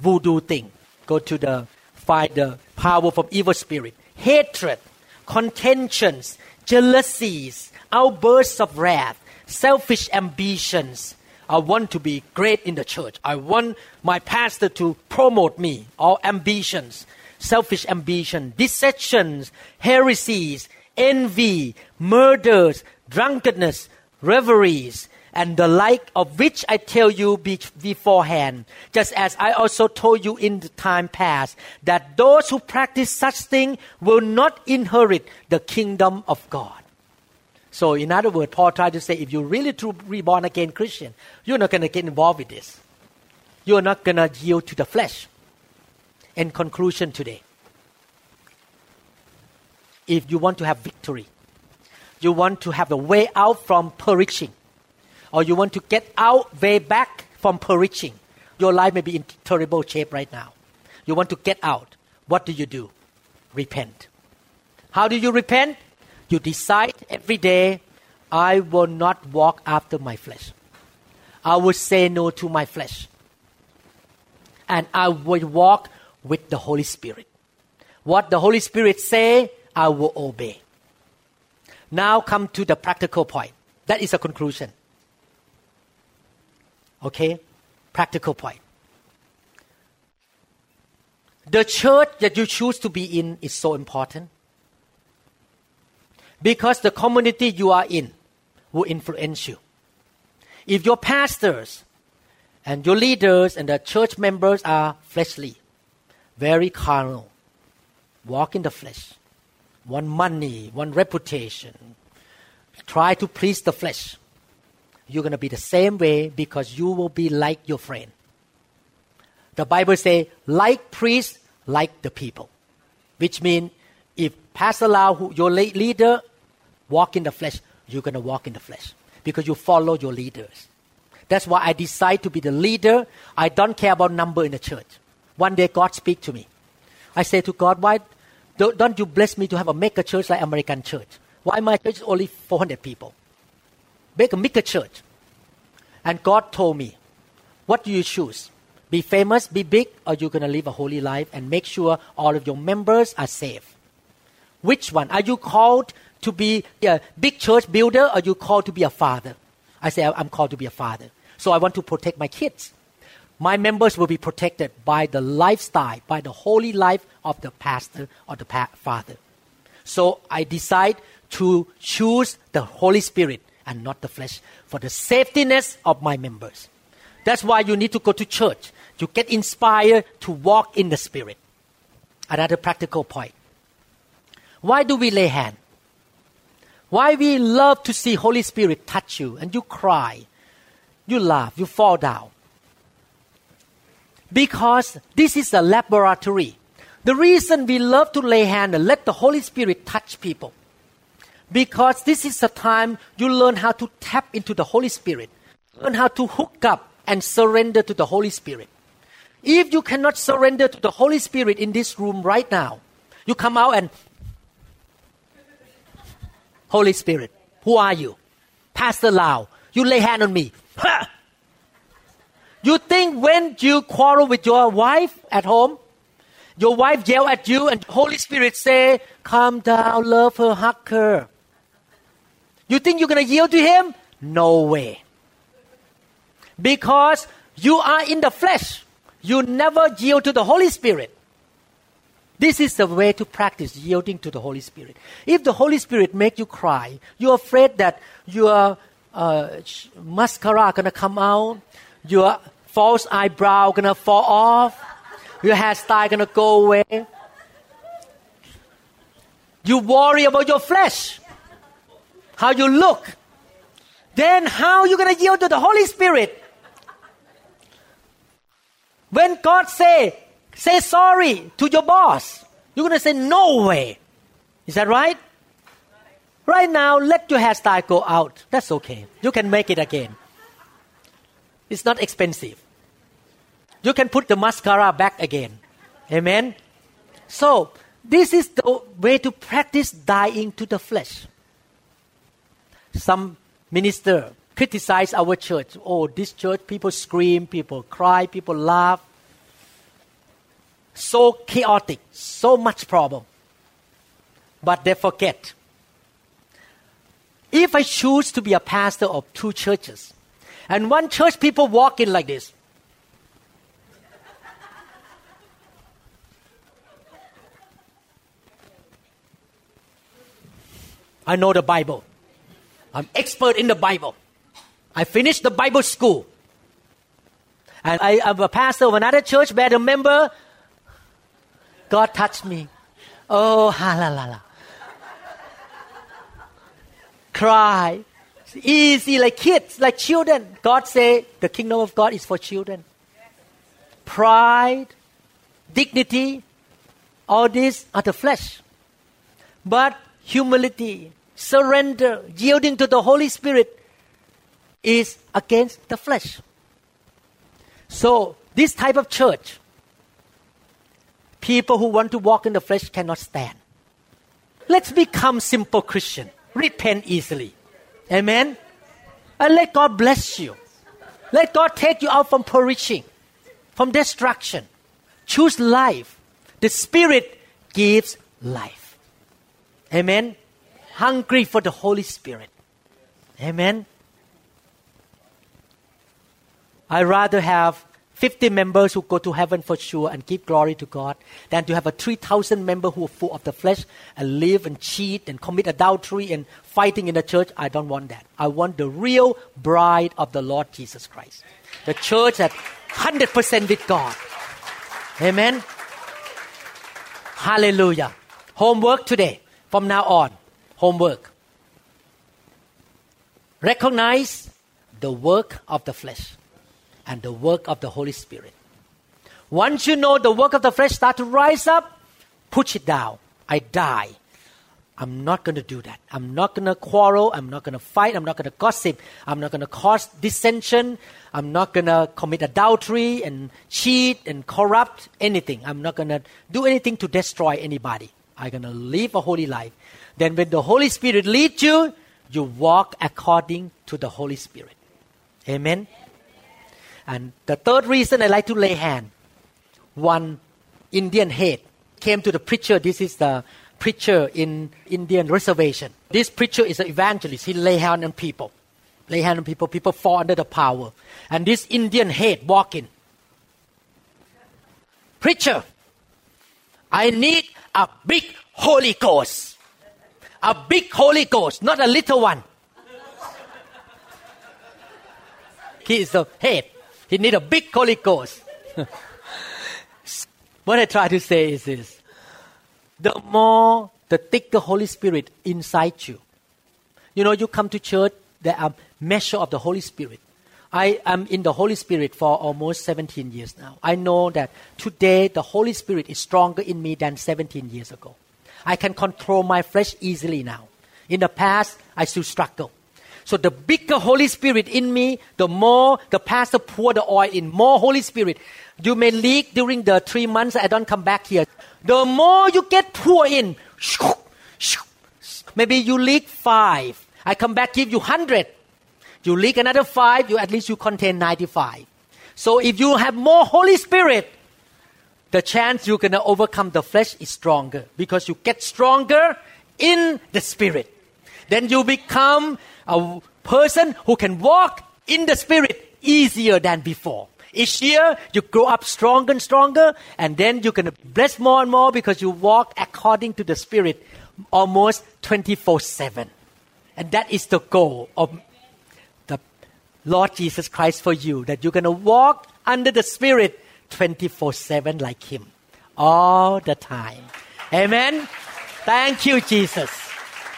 voodoo thing. Go to the find the power from evil spirit, hatred, contentions, jealousies, outbursts of wrath, selfish ambitions. I want to be great in the church. I want my pastor to promote me. All ambitions, selfish ambition, dissensions, heresies, envy, murders, drunkenness, reveries, and the like of which I tell you beforehand, just as I also told you in the time past, that those who practice such things will not inherit the kingdom of God. So, in other words, Paul tried to say if you're really true reborn again Christian, you're not going to get involved with this. You're not going to yield to the flesh. In conclusion today, if you want to have victory, you want to have a way out from perishing, or you want to get out way back from perishing, your life may be in terrible shape right now. You want to get out. What do you do? Repent. How do you repent? You decide every day, I will not walk after my flesh. I will say no to my flesh. And I will walk with the Holy Spirit. What the Holy Spirit say, I will obey. Now come to the practical point. That is a conclusion. Okay? Practical point. The church that you choose to be in is so important. Because the community you are in will influence you. If your pastors and your leaders and the church members are fleshly, very carnal, walk in the flesh, want money, want reputation, try to please the flesh, you're going to be the same way because you will be like your friend. The Bible say, like priests, like the people, which means if Pastor Lau, your leader, walk in the flesh, you're going to walk in the flesh because you follow your leaders. That's why I decide to be the leader. I don't care about number in the church. One day God speak to me. I say to God, why don't you bless me to have a mega church like American church? Why my church is only 400 people? Make a mega church. And God told me, what do you choose? Be famous, be big, or you're going to live a holy life and make sure all of your members are safe? Which one? Are you called to be a big church builder or you called to be a father? I say, I'm called to be a father. So I want to protect my kids. My members will be protected by the lifestyle, by the holy life of the pastor or the father. So I decide to choose the Holy Spirit and not the flesh for the safetyness of my members. That's why you need to go to church. You get inspired to walk in the Spirit. Another practical point. Why do we lay hand? Why we love to see Holy Spirit touch you and you cry, you laugh, you fall down. Because this is a laboratory. The reason we love to lay hand and let the Holy Spirit touch people because this is the time you learn how to tap into the Holy Spirit, learn how to hook up and surrender to the Holy Spirit. If you cannot surrender to the Holy Spirit in this room right now, you come out and Holy Spirit, who are you? Pastor Lau, you lay hand on me. You think when you quarrel with your wife at home, your wife yell at you and Holy Spirit say, calm down, love her, hug her. You think you're going to yield to Him? No way. Because you are in the flesh. You never yield to the Holy Spirit. This is the way to practice yielding to the Holy Spirit. If the Holy Spirit make you cry, you're afraid that your uh, mascara gonna come out, your false eyebrow gonna fall off, your hairstyle gonna go away. You worry about your flesh how you look, then how you going to yield to the Holy Spirit? When God say, say sorry to your boss, you're going to say no way. Is that right? Right now, let your hairstyle go out. That's okay. You can make it again. It's not expensive. You can put the mascara back again. Amen. So, this is the way to practice dying to the flesh some minister criticize our church. Oh, this church, people scream, people cry, people laugh. So chaotic, so much problem. But they forget. If I choose to be a pastor of two churches, and one church people walk in like this, I know the Bible. I'm expert in the Bible. I finished the Bible school. And I am a pastor of another church where the member, God touched me. Oh, ha la la la. cry. It's easy like kids, like children. God say the kingdom of God is for children. Pride, dignity, all these are the flesh. But humility, surrender, yielding to the Holy Spirit is against the flesh. So, this type of church, people who want to walk in the flesh cannot stand. Let's become simple Christian. Repent easily. Amen. And let God bless you. Let God take you out from perishing, from destruction. Choose life. The Spirit gives life. Amen. Hungry for the Holy Spirit. Amen. I rather have 50 members who go to heaven for sure and give glory to God than to have a 3,000 member who are full of the flesh and live and cheat and commit adultery and fighting in the church. I don't want that. I want the real bride of the Lord Jesus Christ. The church that 100% with God. Amen. Hallelujah. Homework today. From now on, homework. Recognize the work of the flesh and the work of the Holy Spirit. Once you know the work of the flesh start to rise up, push it down. I die. I'm not going to do that. I'm not going to quarrel. I'm not going to fight. I'm not going to gossip. I'm not going to cause dissension. I'm not going to commit adultery and cheat and corrupt anything. I'm not going to do anything to destroy anybody. I'm going to live a holy life. Then when the Holy Spirit leads you, you walk according to the Holy Spirit. Amen. And the third reason I like to lay hand, one Indian head came to the preacher. This is the preacher in Indian reservation. This preacher is an evangelist. He lay hand on people. Lay hand on people. People fall under the power. And this Indian head walking. Preacher, I need a big Holy Ghost. A big Holy Ghost, not a little one. He is the head. He need a big Holy Ghost. what I try to say is this. The more, the thicker Holy Spirit inside you. You know, you come to church, there are measure of the Holy Spirit. I am in the Holy Spirit for almost 17 years now. I know that today the Holy Spirit is stronger in me than 17 years ago. I can control my flesh easily now. In the past, I still struggle. So the bigger Holy Spirit in me, the more the pastor pour the oil in, more Holy Spirit. You may leak during the three months I don't come back here. The more you get pour in, maybe you leak five. I come back, give you hundred. You leak another five, you at least you contain 95. So if you have more Holy Spirit, the chance you're going to overcome the flesh is stronger because you get stronger in the Spirit. Then you become a person who can walk in the Spirit easier than before. Each year, you grow up stronger and stronger, and then you're going to bless more and more because you walk according to the Spirit almost 24 7. And that is the goal of the Lord Jesus Christ for you, that you're going to walk under the Spirit 24 7 like Him all the time. Amen. Thank you, Jesus.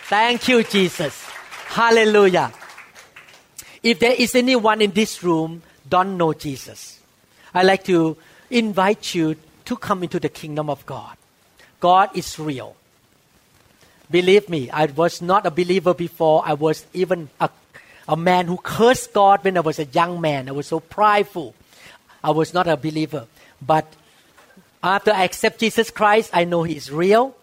Thank you, Jesus. Hallelujah. If there is anyone in this room don't know Jesus, I'd like to invite you to come into the kingdom of God. God is real. Believe me, I was not a believer before. I was even a, a man who cursed God when I was a young man. I was so prideful. I was not a believer. But after I accept Jesus Christ, I know He is real.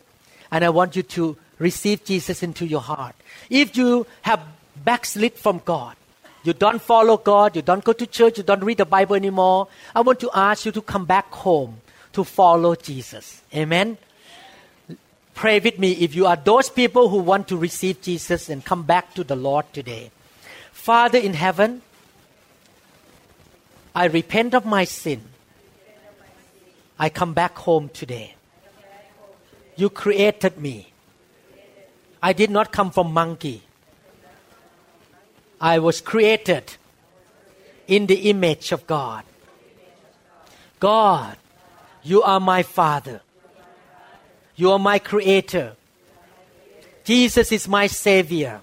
And I want you to receive Jesus into your heart. If you have backslid from God, you don't follow God, you don't go to church, you don't read the Bible anymore, I want to ask you to come back home to follow Jesus. Amen. Pray with me if you are those people who want to receive Jesus and come back to the Lord today. Father in heaven, I repent of my sin. I come back home today. You created me. I did not come from monkey. I was created in the image of God. God, you are my Father. You are my Creator. Jesus is my Savior.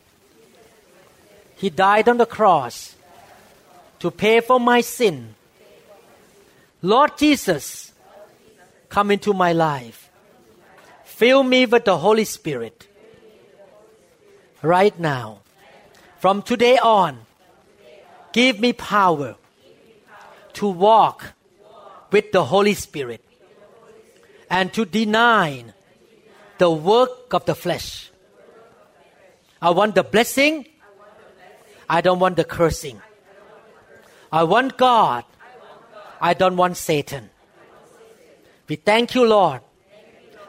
He died on the cross to pay for my sin. Lord Jesus, come into my life. Fill me with the Holy Spirit. Right now. From today on, give me power to walk with the Holy Spirit and to deny the work of the flesh. I want the blessing. I don't want the cursing. I want God. I don't want Satan. We thank you, Lord.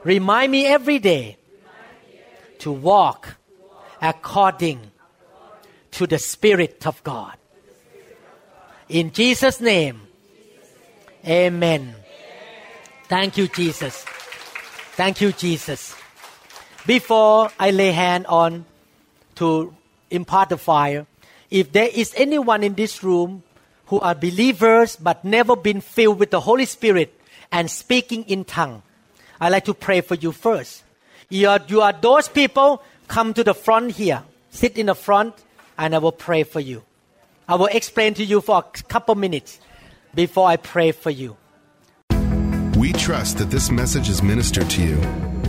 Remind me every day to walk according to the Spirit of God. In Jesus' name, Amen. Thank you, Jesus. Thank you, Jesus. Before I lay hand on to impart the fire, if there is anyone in this room who are believers but never been filled with the Holy Spirit and speaking in tongue, I'd like to pray for you first. You are, you are those people, come to the front here. Sit in the front and I will pray for you. I will explain to you for a couple minutes before I pray for you.
We trust that this message is ministered to you.